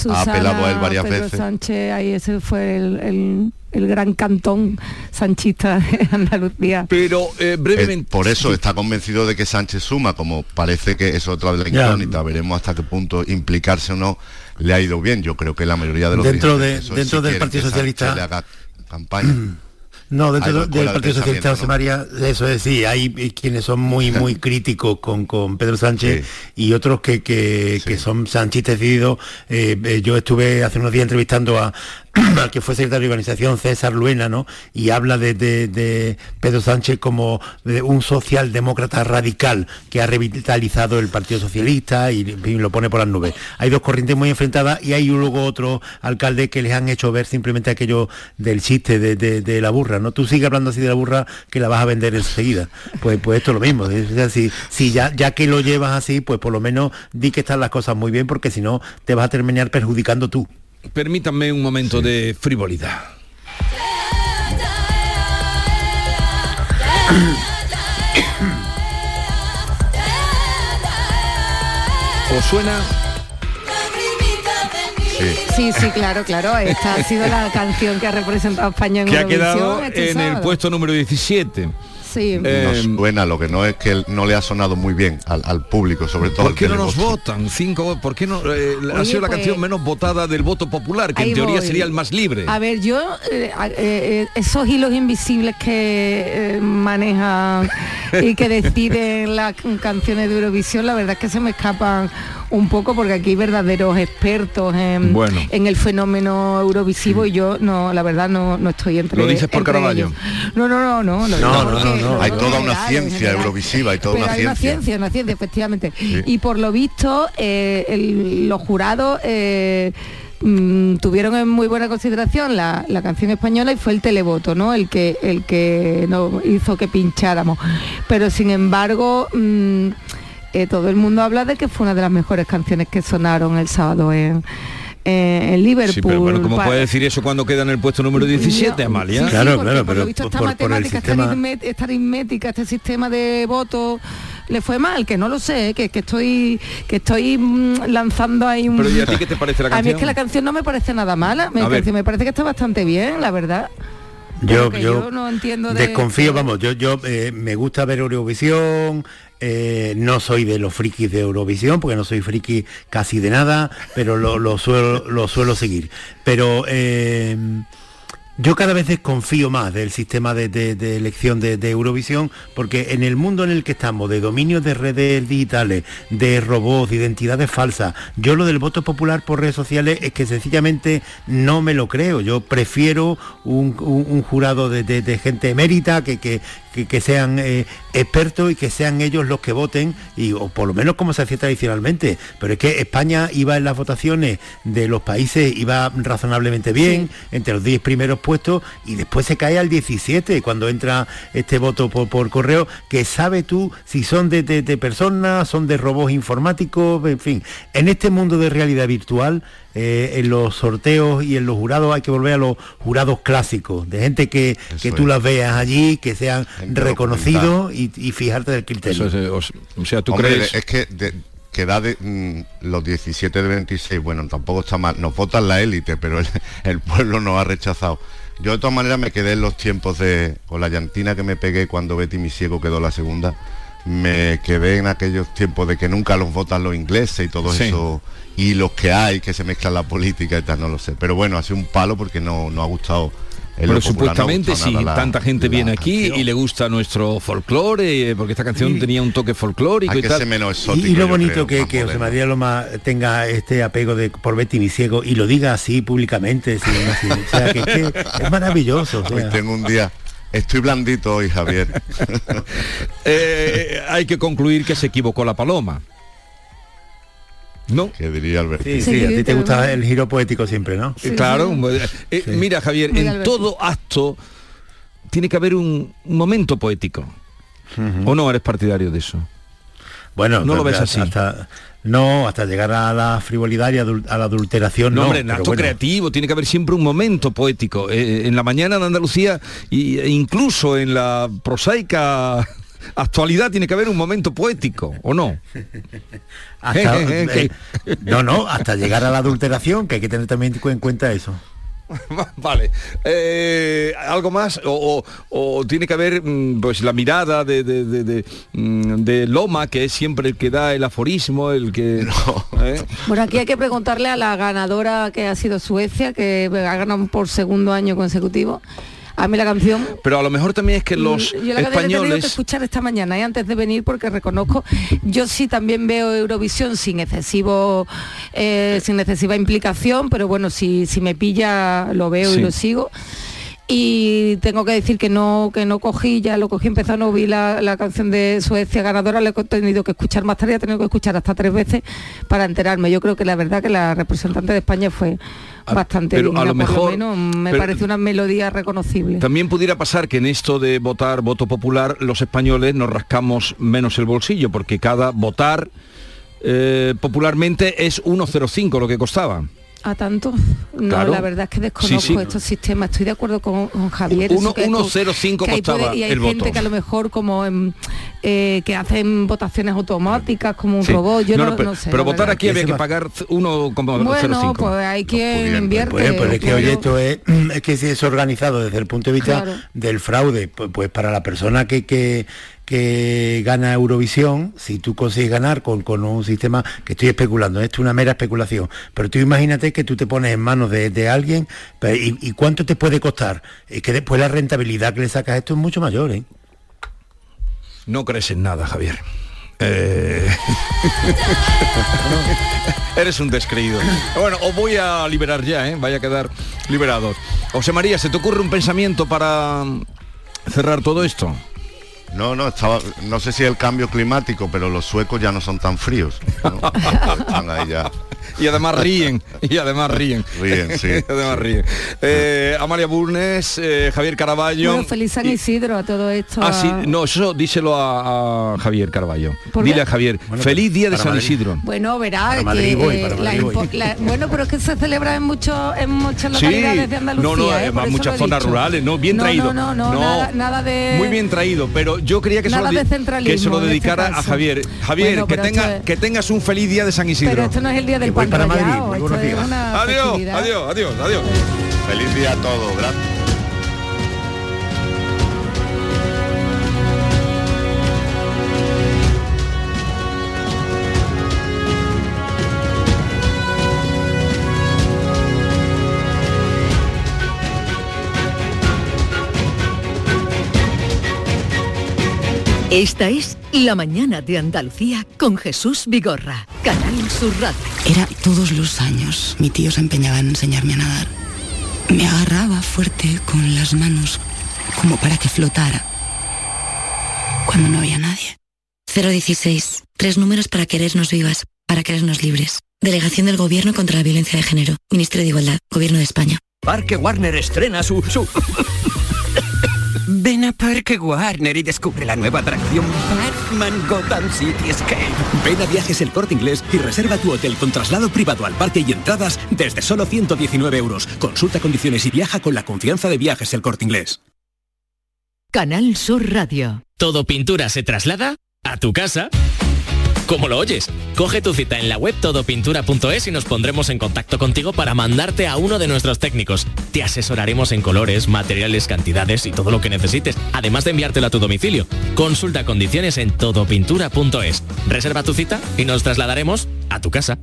apelado a él varias Pedro veces Sánchez ahí ese fue el el gran cantón sanchista de Andalucía. Pero eh, brevemente... por eso está convencido de que Sánchez suma, como parece que es otra de la incógnita, veremos hasta qué punto implicarse o no le ha ido bien. Yo creo que la mayoría de los dentro de dentro del Partido Socialista le haga campaña. No, dentro del Partido Socialista José María, eso es, sí, hay quienes son muy, muy críticos con, con Pedro Sánchez y otros que, que, son sanchistas decididos. Eh, eh, yo estuve hace unos días entrevistando a, al que fue secretario de organización, César Luena, ¿no? Y habla de, Pedro Sánchez como un socialdemócrata radical que ha revitalizado el Partido Socialista y, lo pone por las nubes. Hay dos corrientes muy enfrentadas y hay luego otro alcalde que les han hecho ver simplemente aquello del chiste de, la burra, ¿no? Tú sigues hablando así de la burra que la vas a vender enseguida. Pues, pues esto es lo mismo. Si, ya que lo llevas así, pues por lo menos di que están las cosas muy bien porque si no te vas a terminar perjudicando tú. Permítanme un momento de frivolidad. ¿Os suena? Sí, sí, claro, claro. Esta ha sido la canción que ha representado a España en Que ha quedado este en el puesto número 17. Sí. Eh, Nos suena, lo que no es que no le ha sonado muy bien al, al público, sobre todo ¿Por qué no nos votan? Cinco, ¿Por qué no? eh, ha sido la pues- canción menos votada del voto popular, que en teoría voy. sería el más libre. A ver, yo, eh, eh, eh, esos hilos invisibles que eh, manejan y que deciden las canciones de Eurovisión, la verdad es que se me escapan un poco porque aquí hay verdaderos expertos en, Bueno. en el fenómeno eurovisivo y yo no, la verdad no, no estoy entre ¿Lo dices por Caravaggio? No, no, no, no. No, no, no, no. Hay toda una ciencia eurovisiva, hay toda una hay una ciencia. ciencia, una ciencia, efectivamente. Sí. Y por lo visto, eh, el- los jurados eh, mm, tuvieron en muy buena consideración la, la canción española y fue el televoto, ¿no? El que, el que nos hizo que pincháramos. Pero sin embargo, mm, eh, todo el mundo habla de que fue una de las mejores canciones que sonaron el sábado en, en- en Liverpool. Sí, pero bueno, ¿cómo Pa- puede decir eso cuando queda en el puesto número 17, Amalia? Sí, sí, porque por lo visto esta matemática, esta, aritmé- esta aritmética, este sistema de votos le fue mal, que no lo sé, que, que estoy que estoy mm, lanzando ahí un... Pero ¿y a ti qué te parece la A mí es canción? que la canción no me parece nada mala, me, me parece que está bastante bien, la verdad. Yo, yo, yo no entiendo de- desconfío, vamos, yo, yo eh, me gusta ver Eurovisión, eh, no soy de los frikis de Eurovisión, porque no soy friki casi de nada, pero lo, lo suelo, lo suelo seguir. Pero eh, yo cada vez desconfío más del sistema de, elección de, Eurovisión, porque en el mundo en el que estamos, de dominio de redes digitales, de robots, de identidades falsas, yo lo del voto popular por redes sociales es que sencillamente no me lo creo. Yo prefiero un, jurado de gente emérita que, que, que- que sean eh, expertos y que sean ellos los que voten, y, o por lo menos como se hacía tradicionalmente. Pero es que España iba en las votaciones de los países, iba razonablemente bien, entre los 10 primeros puestos, y después se cae al 17 cuando entra este voto por, por correo, que sabe tú si son de, de- de personas, son de robots informáticos, en fin. En este mundo de realidad virtual, eh, en los sorteos y en los jurados hay que volver a los jurados clásicos, de gente que, que tú es. las veas allí, que sean reconocidos y, y fijarte del criterio. Eso es, o, sea, ¿tú Hombre, crees? Es que, de- que da de mm, los 17 de 26, bueno, tampoco está mal. Nos votan la élite, pero el, el pueblo nos ha rechazado. Yo de todas maneras me quedé en los tiempos de, con la llantina que me pegué cuando Betty mi ciego quedó la segunda. Me quedé en aquellos tiempos de que nunca los votan los ingleses y todo Sí. eso. Y los que hay, que se mezclan la política y tal, no lo sé. Pero bueno, ha sido un palo porque no, no ha gustado. Pero no supuestamente si la- tanta gente la viene aquí canción. y le gusta nuestro folclore, porque esta canción Sí. tenía un toque folclórico Hay y que tal. ser menos exótico. y lo bonito creo, que, que José. María Loma tenga este apego de por Betty mi ciego y lo diga así públicamente, sin- sin- o sea, que, es que es maravilloso. o sea. Hoy tengo un día. Estoy blandito hoy, Javier. Eh, hay que concluir que se equivocó la paloma. ¿No? Que diría Alberto. Sí, sí, a ti te gusta el giro poético siempre, ¿no? Eh, claro. eh, Mira, Javier, Muy en Alberto. todo acto tiene que haber un, un momento poético. ¿O no eres partidario de eso? Bueno, no lo ves hasta- así. hasta- no, hasta llegar a la frivolidad y a la adulteración. No, No, hombre, en acto bueno. creativo tiene que haber siempre un momento poético. Eh, en la mañana de Andalucía e incluso en la prosaica actualidad tiene que haber un momento poético, ¿o no? Hasta- Eh, eh, eh, no, no, hasta llegar a la adulteración, que hay que tener también en cuenta eso. vale. Eh, ¿Algo más? O, o- o tiene que haber mm, pues la mirada de, de- de- de, mm, de Loma, que es siempre el que da el aforismo, el que... ¿eh? Bueno, aquí hay que preguntarle a la ganadora que ha sido Suecia, que ha ganado por segundo año consecutivo. A mí la canción... Pero a lo mejor también es que Mm, los Yo la he tenido que españoles... escuchar esta mañana y antes de venir porque reconozco, yo sí también veo Eurovisión sin excesivo, eh, sin excesiva implicación, pero bueno, si, si me pilla lo veo Sí. y lo sigo. Y tengo que decir que no, que no cogí, ya lo cogí empezando, no vi la, la canción de Suecia ganadora, le he tenido que escuchar más tarde, he tenido que escuchar hasta tres veces para enterarme. Yo creo que la verdad que la representante de España fue bastante pero a lo mejor- lo menos me pero- parece una melodía reconocible. También pudiera pasar que en esto de votar voto popular los españoles nos rascamos menos el bolsillo porque cada votar eh, popularmente es 1,05 lo que costaba. ¿A tanto? No, Claro. la verdad es que desconozco Sí, sí. estos sistemas. Estoy de acuerdo con, con Javier. Uno- eso que- 1,05 que ahí costaba puede- y hay el gente voto. que a lo mejor como en, eh, que hacen votaciones automáticas como un Sí. robot. Yo no, no, pero, no sé. pero votar verdad. aquí había que pagar 1,05. Bueno, pues hay quien invierte. Bueno, pues es que oye, esto es, es que si es organizado desde el punto de vista Claro. del fraude, pues, pues para la persona que, que, que gana Eurovisión, si tú consigues ganar con, con un sistema, que estoy especulando, esto es una mera especulación, pero tú imagínate que tú te pones en manos de, de alguien pero ¿y, y cuánto te puede costar? Es que después la rentabilidad que le sacas a esto es mucho mayor, ¿eh? No crees en nada, Javier. Eh, Eres un descreído. Bueno, os voy a liberar ya, ¿eh? Vaya a quedar liberados. José María, ¿se te ocurre un pensamiento para cerrar todo esto? No, no, estaba, no sé si el cambio climático, pero los suecos ya no son tan fríos. ¿no? Están ahí ya. Y además ríen, y además ríen. Ríen, sí, Y además ríen. Eh, Amalia Burnes, eh, Javier Caraballo. Bueno, feliz San Isidro a todo esto. Ah, sí, no, eso díselo a, a Javier Caraballo. ¿Por Dile qué? a Javier, Bueno, feliz día de San Madrid. Isidro. Bueno, verá Para que Madrid voy, para la la- bueno, pero es que se celebra en muchos en muchas Sí, localidades de Andalucía. no, no, ¿eh? eso muchas zonas rurales, no, bien No, traído. No, no, no, nada, nada de Muy bien traído, pero yo quería que se, Nada lo, de di- centralismo que se lo en este dedicara a. Javier. Javier, Bueno, que, tenga, es- que tengas un feliz día de San Isidro. Pero esto no es el día del pan para Madrid, Adiós, adiós, adiós, adiós. Feliz día a todos, gracias. Esta es La mañana de Andalucía con Jesús Vigorra, Canal Sur Radio. Era todos los años. Mi tío se empeñaba en enseñarme a nadar. Me agarraba fuerte con las manos como para que flotara. Cuando no había nadie. 016. Tres números para querernos vivas, para querernos libres. Delegación del Gobierno contra la Violencia de Género. Ministerio de Igualdad. Gobierno de España. Parque Warner estrena su... su... Ven a Parque Warner y descubre la nueva atracción Batman Gotham City Escape. Ven a Viajes El Corte Inglés y reserva tu hotel con traslado privado al parque y entradas desde solo 119 euros. Consulta condiciones y viaja con la confianza de Viajes El Corte Inglés. Canal Sur Radio. Todo pintura se traslada a tu casa. ¿Cómo lo oyes? Coge tu cita en la web todopintura.es y nos pondremos en contacto contigo para mandarte a uno de nuestros técnicos. Te asesoraremos en colores, materiales, cantidades y todo lo que necesites, además de enviártelo a tu domicilio. Consulta condiciones en todopintura.es. Reserva tu cita y nos trasladaremos a tu casa.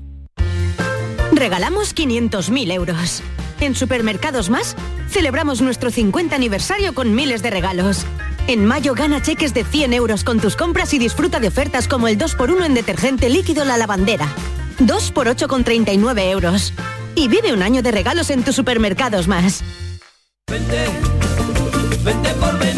Regalamos 500.000 euros. En Supermercados Más, celebramos nuestro 50 aniversario con miles de regalos. En mayo gana cheques de 100 euros con tus compras y disfruta de ofertas como el 2x1 en detergente líquido La Lavandera. 2x8 con 39 euros. Y vive un año de regalos en tus Supermercados Más. Vente por 20,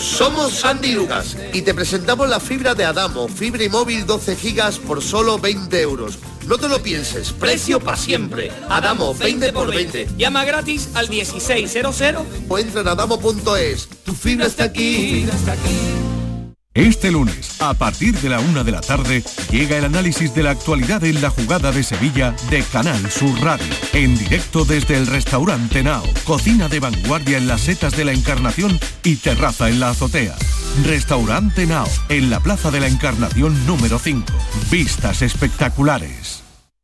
Somos Sandy Lucas y te presentamos la fibra de Adamo, fibra y móvil 12 gigas por solo 20 euros. No te lo pienses, precio para siempre. Adamo, 20 por 20. Llama gratis al 1600. O entra en adamo.es. Tu fibra está aquí. Este lunes, a partir de la una de la tarde, llega el análisis de la actualidad en la jugada de Sevilla de Canal Sur Radio. En directo desde el restaurante Nao, cocina de vanguardia en las setas de la Encarnación y terraza en la azotea. Restaurante Nao, en la Plaza de la Encarnación número 5. Vistas espectaculares.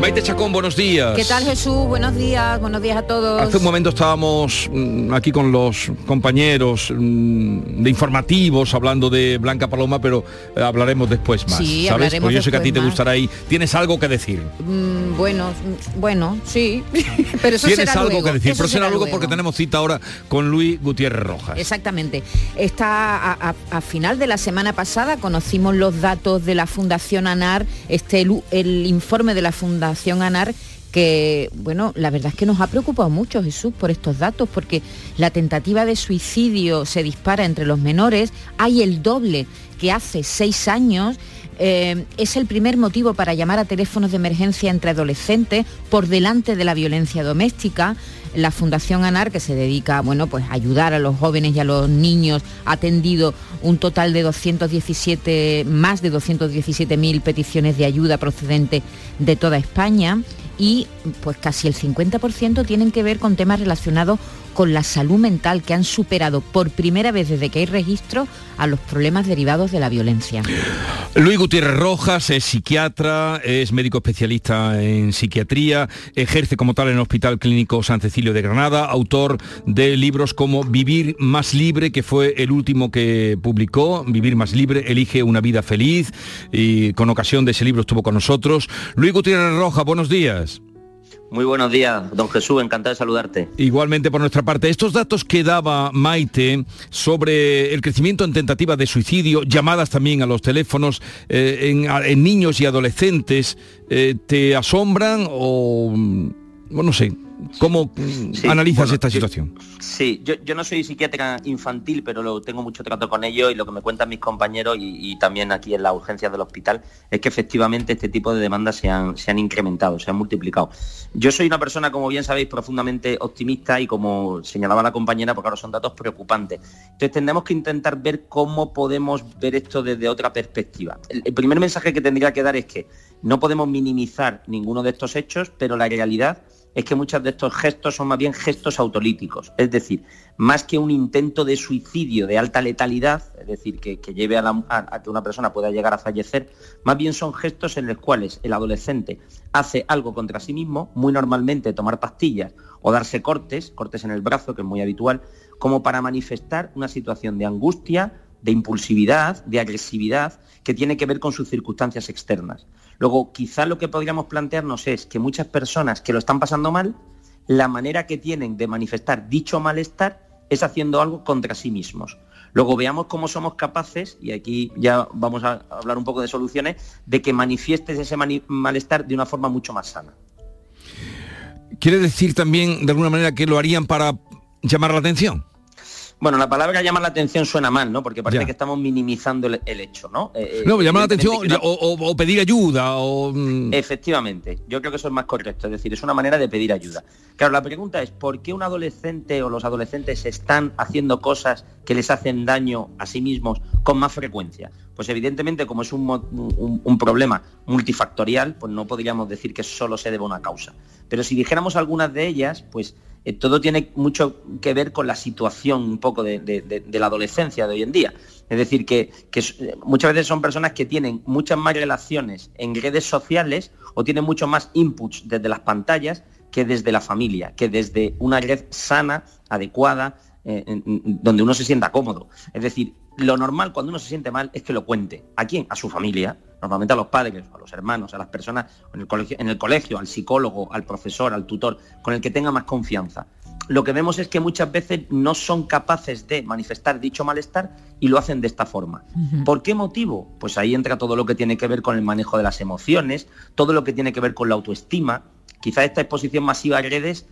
Maite Chacón, buenos días. ¿Qué tal Jesús? Buenos días, buenos días a todos. Hace un momento estábamos mm, aquí con los compañeros mm, de informativos hablando de Blanca Paloma, pero eh, hablaremos después más. Sí, ¿sabes? hablaremos Porque yo sé que a ti te gustará ahí. Tienes algo que decir. Mm, bueno, bueno, sí. pero eso Tienes será algo luego, que decir, eso pero será será luego luego. porque tenemos cita ahora con Luis Gutiérrez Rojas. Exactamente. Está a, a- a final de la semana pasada conocimos los datos de la Fundación ANAR, este el, el informe de la Fundación ANAR que, bueno, la verdad es que nos ha preocupado mucho, Jesús, por estos datos, porque la tentativa de suicidio se dispara entre los menores, hay el doble que hace seis años, eh, es el primer motivo para llamar a teléfonos de emergencia entre adolescentes por delante de la violencia doméstica. La Fundación ANAR, que se dedica bueno, pues, a ayudar a los jóvenes y a los niños, ha atendido un total de 217, más de 217.000 peticiones de ayuda procedentes de toda España y pues casi el 50% tienen que ver con temas relacionados con la salud mental que han superado por primera vez desde que hay registro a los problemas derivados de la violencia. Luis Gutiérrez Rojas es psiquiatra, es médico especialista en psiquiatría, ejerce como tal en el Hospital Clínico San Cecilio de Granada, autor de libros como Vivir más libre, que fue el último que publicó, Vivir más libre, elige una vida feliz, y con ocasión de ese libro estuvo con nosotros. Luis Gutiérrez Rojas, buenos días. Muy buenos días, don Jesús, encantado de saludarte. Igualmente por nuestra parte, estos datos que daba Maite sobre el crecimiento en tentativas de suicidio, llamadas también a los teléfonos eh, en, niños y adolescentes, eh, ¿te asombran o mm, no sé? ¿Cómo mm, Sí, analizas bueno, esta yo- situación? Sí, yo, yo no soy psiquiatra infantil, pero lo tengo mucho trato con ellos y lo que me cuentan mis compañeros y, y también aquí en las urgencias del hospital es que efectivamente este tipo de demandas se han, se han incrementado, se han multiplicado. Yo soy una persona, como bien sabéis, profundamente optimista y como señalaba la compañera, porque ahora son datos preocupantes. Entonces tendremos que intentar ver cómo podemos ver esto desde otra perspectiva. El, el primer mensaje que tendría que dar es que no podemos minimizar ninguno de estos hechos, pero la realidad es que muchos de estos gestos son más bien gestos autolíticos, es decir, más que un intento de suicidio de alta letalidad, es decir, que, lleve a que una persona pueda llegar a fallecer, más bien son gestos en los cuales el adolescente hace algo contra sí mismo, muy normalmente tomar pastillas o darse cortes, cortes en el brazo, que es muy habitual, como para manifestar una situación de angustia, de impulsividad, de agresividad, que tiene que ver con sus circunstancias externas. Luego, quizá lo que podríamos plantearnos es que muchas personas que lo están pasando mal, la manera que tienen de manifestar dicho malestar es haciendo algo contra sí mismos. Luego veamos cómo somos capaces, y aquí ya vamos a hablar un poco de soluciones, de que manifiestes ese malestar de una forma mucho más sana. ¿Quiere decir también de alguna manera que lo harían para llamar la atención? Bueno, la palabra llamar la atención suena mal, ¿no? Porque parece Ya. que estamos minimizando el, el hecho, ¿no? Eh, No, eh, llamar la atención una- o, pedir ayuda o... mm, Efectivamente, yo creo que eso es más correcto, es decir, es una manera de pedir ayuda. Claro, la pregunta es, ¿por qué un adolescente o los adolescentes están haciendo cosas que les hacen daño a sí mismos con más frecuencia? Pues evidentemente, como es un, un- un problema multifactorial, pues no podríamos decir que solo se debe a una causa. Pero si dijéramos algunas de ellas, pues eh, todo tiene mucho que ver con la situación un poco de, la adolescencia de hoy en día. Es decir, que, eh, muchas veces son personas que tienen muchas más relaciones en redes sociales o tienen mucho más inputs desde las pantallas que desde la familia, que desde una red sana, adecuada, eh, donde uno se sienta cómodo. Es decir, lo normal cuando uno se siente mal es que lo cuente. ¿A quién? A su familia, normalmente a los padres, a los hermanos, a las personas en el colegio, en el colegio al psicólogo, al profesor, al tutor, con el que tenga más confianza. lo que vemos es que muchas veces no son capaces de manifestar dicho malestar y lo hacen de esta forma. ¿Por qué motivo? Pues ahí entra todo lo que tiene que ver con el manejo de las emociones, todo lo que tiene que ver con la autoestima. Quizá esta exposición masiva a redes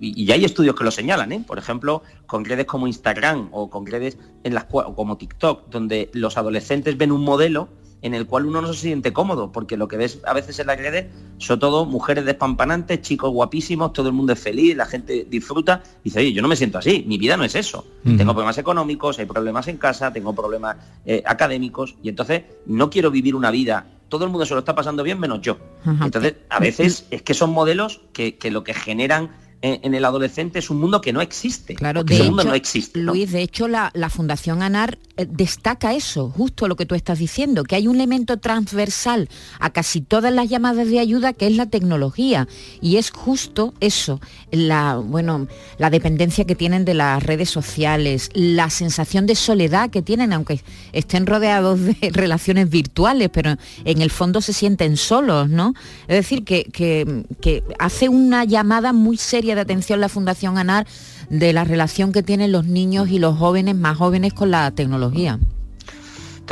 y hay estudios que lo señalan, ¿eh? por ejemplo, con redes como Instagram o con redes en las como TikTok, donde los adolescentes ven un modelo en el cual uno no se siente cómodo, porque lo que ves a veces en las redes son todo mujeres despampanantes, chicos guapísimos, todo el mundo es feliz, la gente disfruta, y dice, oye, yo no me siento así, mi vida no es eso. Tengo problemas económicos, hay problemas en casa, tengo problemas eh, académicos, y entonces no quiero vivir una vida todo el mundo se lo está pasando bien menos yo. Entonces, a veces es que son modelos que, que lo que generan en, el adolescente es un mundo que no existe. Claro, de hecho, no existe. Luis, de hecho, la, Fundación ANAR destaca eso, justo lo que tú estás diciendo, que hay un elemento transversal a casi todas las llamadas de ayuda que es la tecnología. Y es justo eso, la, bueno, la dependencia que tienen de las redes sociales, la sensación de soledad que tienen, aunque estén rodeados de relaciones virtuales, pero en el fondo se sienten solos, ¿no? Es decir, que, que hace una llamada muy seria de atención la Fundación ANAR de la relación que tienen los niños y los jóvenes más jóvenes con la tecnología.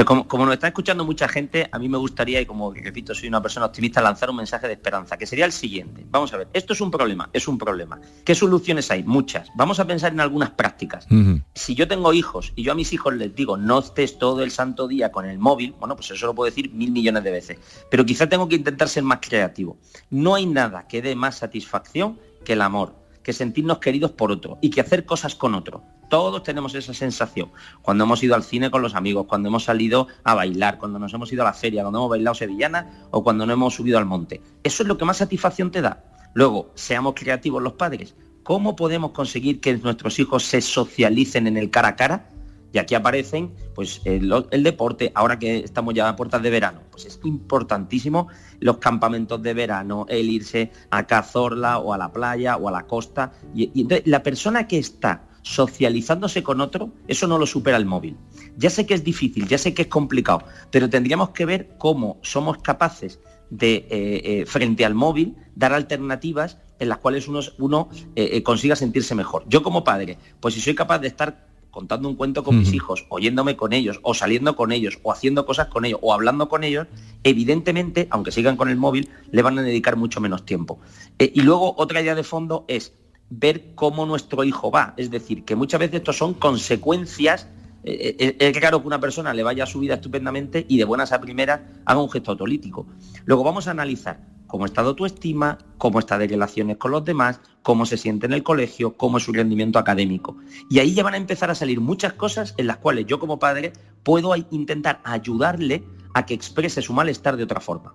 como, como, nos está escuchando mucha gente, a mí me gustaría, y como repito, soy una persona optimista, lanzar un mensaje de esperanza, que sería el siguiente. Vamos a ver, esto es un problema, es un problema. ¿Qué soluciones hay? Muchas. Vamos a pensar en algunas prácticas. Si yo tengo hijos y yo a mis hijos les digo, no estés todo el santo día con el móvil, bueno, pues eso lo puedo decir mil millones de veces. Pero quizá tengo que intentar ser más creativo. No hay nada que dé más satisfacción que el amor, que sentirnos queridos por otro y que hacer cosas con otro. Todos tenemos esa sensación. Cuando hemos ido al cine con los amigos, cuando hemos salido a bailar, cuando nos hemos ido a la feria, cuando hemos bailado sevillana o cuando nos hemos subido al monte. Eso es lo que más satisfacción te da. Luego, seamos creativos los padres. ¿Cómo podemos conseguir que nuestros hijos se socialicen en el cara a cara? Y aquí aparecen pues, el, deporte, ahora que estamos ya a puertas de verano, pues es importantísimo los campamentos de verano, el irse a Cazorla o a la playa o a la costa. Y, entonces la persona que está socializándose con otro, eso no lo supera el móvil. Ya sé que es difícil, ya sé que es complicado, pero tendríamos que ver cómo somos capaces de, eh, eh, frente al móvil, dar alternativas en las cuales uno, uno eh, consiga sentirse mejor. Yo como padre, pues si soy capaz de estar contando un cuento con mis hijos, oyéndome con ellos, o saliendo con ellos, o haciendo cosas con ellos, o hablando con ellos, evidentemente, aunque sigan con el móvil, le van a dedicar mucho menos tiempo. Eh, y luego otra idea de fondo es ver cómo nuestro hijo va. Es decir, que muchas veces esto son consecuencias. Eh, eh, es claro que una persona le vaya a su vida estupendamente y de buenas a primeras haga un gesto autolítico. Luego vamos a analizar cómo está tu estima, cómo está de relaciones con los demás, cómo se siente en el colegio, cómo es su rendimiento académico. Y ahí ya van a empezar a salir muchas cosas en las cuales yo como padre puedo intentar ayudarle a que exprese su malestar de otra forma.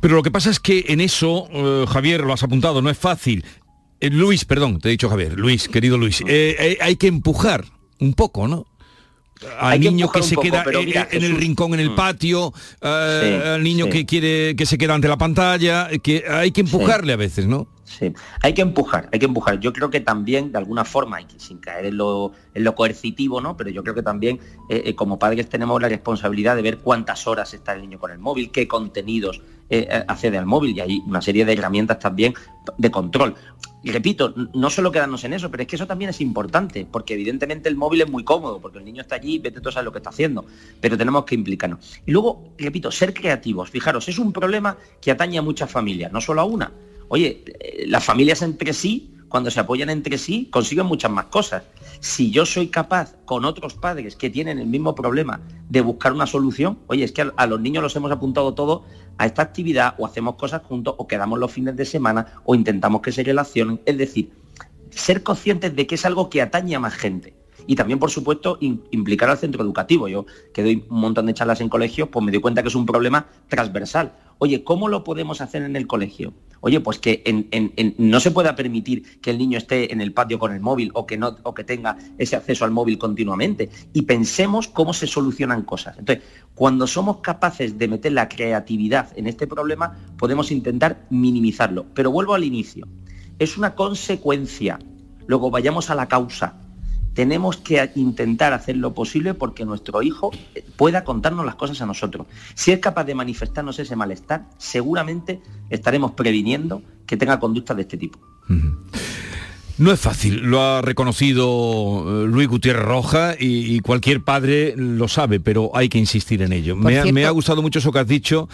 Pero lo que pasa es que en eso, eh, Javier, lo has apuntado, no es fácil. Eh, Luis, perdón, te he dicho Javier, Luis, querido Luis, eh, hay que empujar un poco, ¿no? Al niño que, se queda en, el rincón en el mm. patio, eh, al niño que quiere que se queda ante la pantalla, que hay que empujarle a veces, ¿no? Sí, hay que empujar, hay que empujar. Yo creo que también, de alguna forma, y sin caer en lo, en lo coercitivo, ¿no? Pero yo creo que también eh, eh, como padres tenemos la responsabilidad de ver cuántas horas está el niño con el móvil, qué contenidos accede al móvil y hay una serie de herramientas también de control. Y repito, no solo quedarnos en eso, pero es que eso también es importante, porque evidentemente el móvil es muy cómodo, porque el niño está allí, vete tú sabes lo que está haciendo, pero tenemos que implicarnos. Y luego, repito, ser creativos. Fijaros, es un problema que atañe a muchas familias, no solo a una. Oye, eh, las familias entre sí cuando se apoyan entre sí, consiguen muchas más cosas. Si yo soy capaz con otros padres que tienen el mismo problema de buscar una solución, oye, es que a, los niños los hemos apuntado todos a esta actividad o hacemos cosas juntos o quedamos los fines de semana o intentamos que se relacionen. Es decir, ser conscientes de que es algo que atañe a más gente. Y también, por supuesto, implicar al centro educativo. Yo que doy un montón de charlas en colegios, pues me doy cuenta que es un problema transversal. Oye, ¿cómo lo podemos hacer en el colegio? Oye, pues que no se pueda permitir que el niño esté en el patio con el móvil o que, no, o que tenga ese acceso al móvil continuamente. Y pensemos cómo se solucionan cosas. Entonces, cuando somos capaces de meter la creatividad en este problema, podemos intentar minimizarlo. Pero vuelvo al inicio. Es una consecuencia. Luego vayamos a la causa tenemos que intentar hacer lo posible porque nuestro hijo pueda contarnos las cosas a nosotros. Si es capaz de manifestarnos ese malestar, seguramente estaremos previniendo que tenga conductas de este tipo. No es fácil, lo ha reconocido eh, Luis Gutiérrez Roja y, y cualquier padre lo sabe, pero hay que insistir en ello. Ha, me ha gustado mucho eso que has dicho,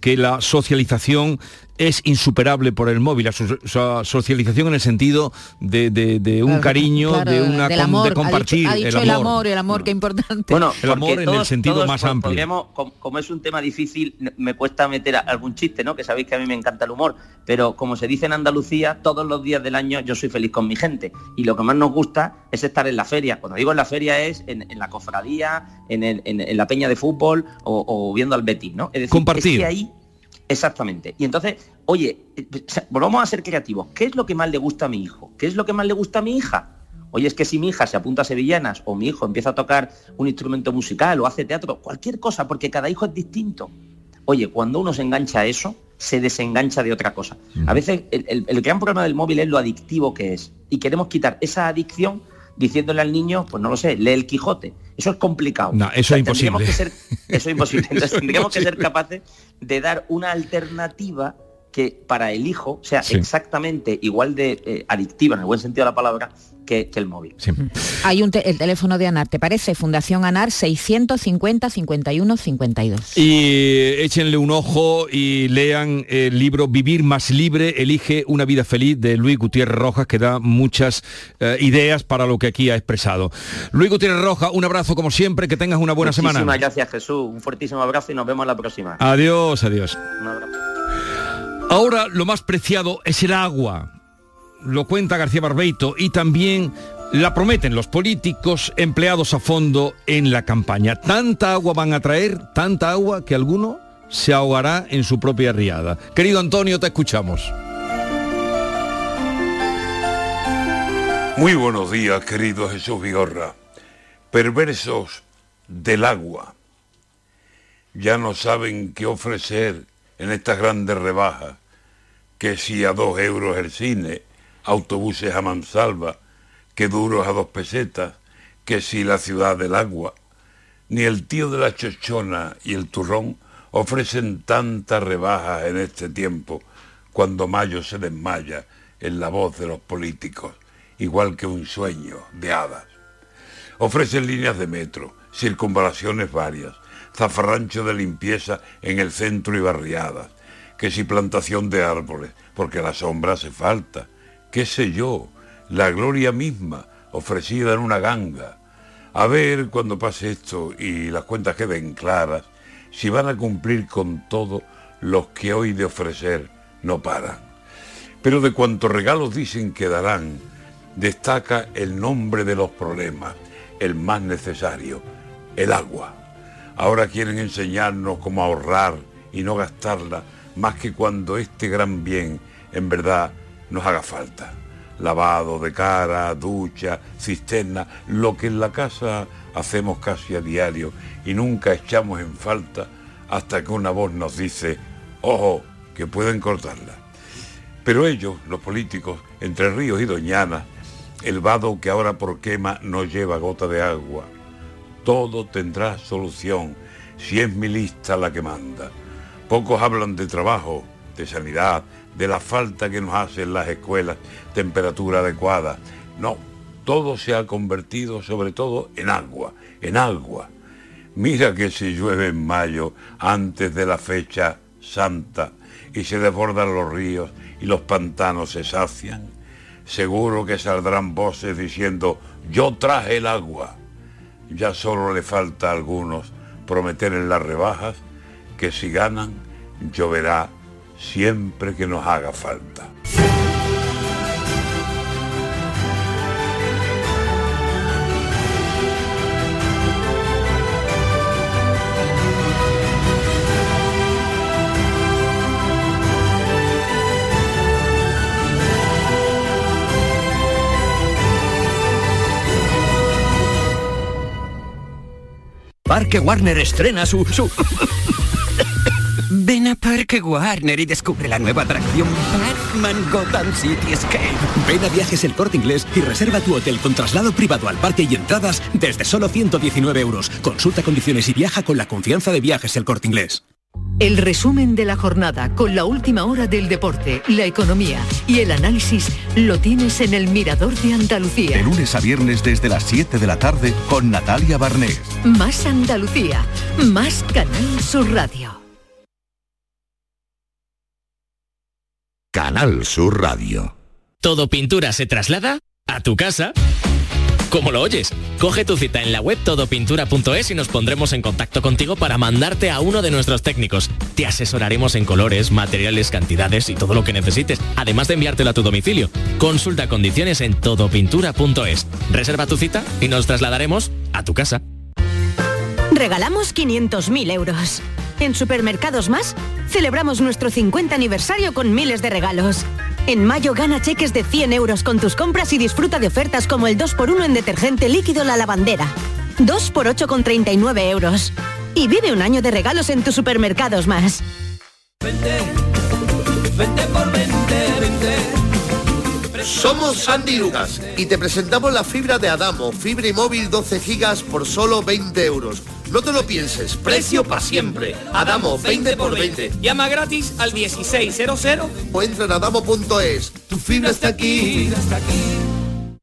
que la socialización es insuperable por el móvil, la so- so- socialización en el sentido de, de- de un Claro, cariño, claro, de, una con- amor. de compartir, ha dicho, ha dicho el amor, el amor, qué importante. Bueno, El amor en el sentido todos más amplio. podríamos, como, es un tema difícil, me cuesta meter algún chiste, ¿no? Que sabéis que a mí me encanta el humor, pero como se dice en Andalucía, todos los días del año yo soy feliz con mi gente. Y lo que más nos gusta es estar en la feria. Cuando digo en la feria es en, en la cofradía, en, el- en- en la peña de fútbol o, o viendo al Betis, ¿no? Es decir, Compartir. es que ahí Exactamente. Y entonces, oye, eh, volvamos a ser creativos. ¿Qué es lo que más le gusta a mi hijo? ¿Qué es lo que más le gusta a mi hija? Oye, es que si mi hija se apunta a sevillanas o mi hijo empieza a tocar un instrumento musical o hace teatro, cualquier cosa, porque cada hijo es distinto. Oye, cuando uno se engancha a eso, se desengancha de otra cosa. A veces el, el- el gran problema del móvil es lo adictivo que es. Y queremos quitar esa adicción diciéndole al niño, pues no lo sé, lee el Quijote. Eso es complicado. No, eso es imposible. que ser- eso es imposible. Entonces tendríamos que ser capaces de dar una alternativa que para el hijo sea Sí. exactamente igual de eh, adictiva, en el buen sentido de la palabra, que, que el móvil. Hay un te- el teléfono de ANAR, ¿te parece? Fundación ANAR 650 51 52. Y échenle un ojo y lean el libro Vivir más libre, elige una vida feliz de Luis Gutiérrez Rojas, que da muchas eh, ideas para lo que aquí ha expresado. Luis Gutiérrez Rojas, un abrazo como siempre, que tengas una buena Muchísimas semana. gracias Jesús, un fuertísimo abrazo y nos vemos la próxima. Adiós, adiós. Un abrazo. Ahora lo más preciado es el agua. Lo cuenta García Barbeito y también la prometen los políticos empleados a fondo en la campaña. Tanta agua van a traer, tanta agua que alguno se ahogará en su propia riada. Querido Antonio, te escuchamos. Muy buenos días, querido Jesús Vigorra. Perversos del agua. Ya no saben qué ofrecer en estas grandes rebajas, que si a dos euros el cine, autobuses a mansalva, que duros a dos pesetas, que si la ciudad del agua. Ni el tío de la chochona y el turrón ofrecen tantas rebajas en este tiempo, cuando mayo se desmaya en la voz de los políticos, igual que un sueño de hadas. Ofrecen líneas de metro, circunvalaciones varias, zafarrancho de limpieza en el centro y barriadas, que si plantación de árboles, porque la sombra hace falta, qué sé yo, la gloria misma ofrecida en una ganga. A ver cuando pase esto y las cuentas queden claras, si van a cumplir con todo los que hoy de ofrecer no paran. Pero de cuantos regalos dicen que darán, destaca el nombre de los problemas, el más necesario, el agua. Ahora quieren enseñarnos cómo ahorrar y no gastarla más que cuando este gran bien en verdad nos haga falta. Lavado de cara, ducha, cisterna, lo que en la casa hacemos casi a diario y nunca echamos en falta hasta que una voz nos dice, ojo, que pueden cortarla. Pero ellos, los políticos, entre ríos y doñanas, el vado que ahora por quema no lleva gota de agua. Todo tendrá solución si es mi lista la que manda. Pocos hablan de trabajo, de sanidad, de la falta que nos hacen las escuelas, temperatura adecuada. No, todo se ha convertido sobre todo en agua, en agua. Mira que si llueve en mayo, antes de la fecha santa, y se desbordan los ríos y los pantanos se sacian, seguro que saldrán voces diciendo, yo traje el agua. Ya solo le falta a algunos prometer en las rebajas que si ganan, lloverá siempre que nos haga falta. Parque Warner estrena su... su... Ven a Parque Warner y descubre la nueva atracción Batman Gotham City Escape. Ven a Viajes El Corte Inglés y reserva tu hotel con traslado privado al parque y entradas desde solo 119 euros. Consulta condiciones y viaja con la confianza de Viajes El Corte Inglés. El resumen de la jornada con la última hora del deporte, la economía y el análisis lo tienes en el Mirador de Andalucía. De lunes a viernes desde las 7 de la tarde con Natalia Barnés. Más Andalucía, más Canal Sur Radio. Canal Sur Radio. Todo pintura se traslada a tu casa. ¿Cómo lo oyes? Coge tu cita en la web todopintura.es y nos pondremos en contacto contigo para mandarte a uno de nuestros técnicos. Te asesoraremos en colores, materiales, cantidades y todo lo que necesites, además de enviártelo a tu domicilio. Consulta condiciones en todopintura.es. Reserva tu cita y nos trasladaremos a tu casa. Regalamos 500.000 euros. En Supermercados Más, celebramos nuestro 50 aniversario con miles de regalos. En mayo gana cheques de 100 euros con tus compras y disfruta de ofertas como el 2x1 en detergente líquido La Lavandera. 2x8 con 39 euros. Y vive un año de regalos en tus supermercados más. Somos Sandy Lucas y te presentamos la fibra de Adamo, fibra y móvil 12 gigas por solo 20 euros. No te lo pienses, precio para siempre. Adamo, 20 por 20. Llama gratis al 1600 O entra en adamo.es. Tu fibra está aquí.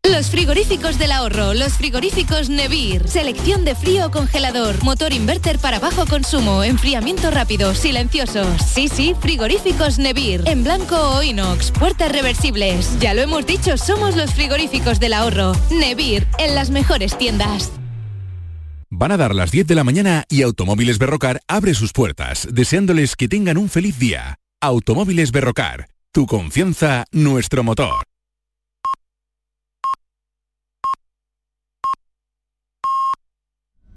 Los frigoríficos del ahorro, los frigoríficos Nevir, selección de frío o congelador, motor inverter para bajo consumo, enfriamiento rápido, silencioso. Sí, sí, frigoríficos Nevir, en blanco o inox, puertas reversibles. Ya lo hemos dicho, somos los frigoríficos del ahorro. Nevir, en las mejores tiendas. Van a dar las 10 de la mañana y Automóviles Berrocar abre sus puertas, deseándoles que tengan un feliz día. Automóviles Berrocar, tu confianza, nuestro motor.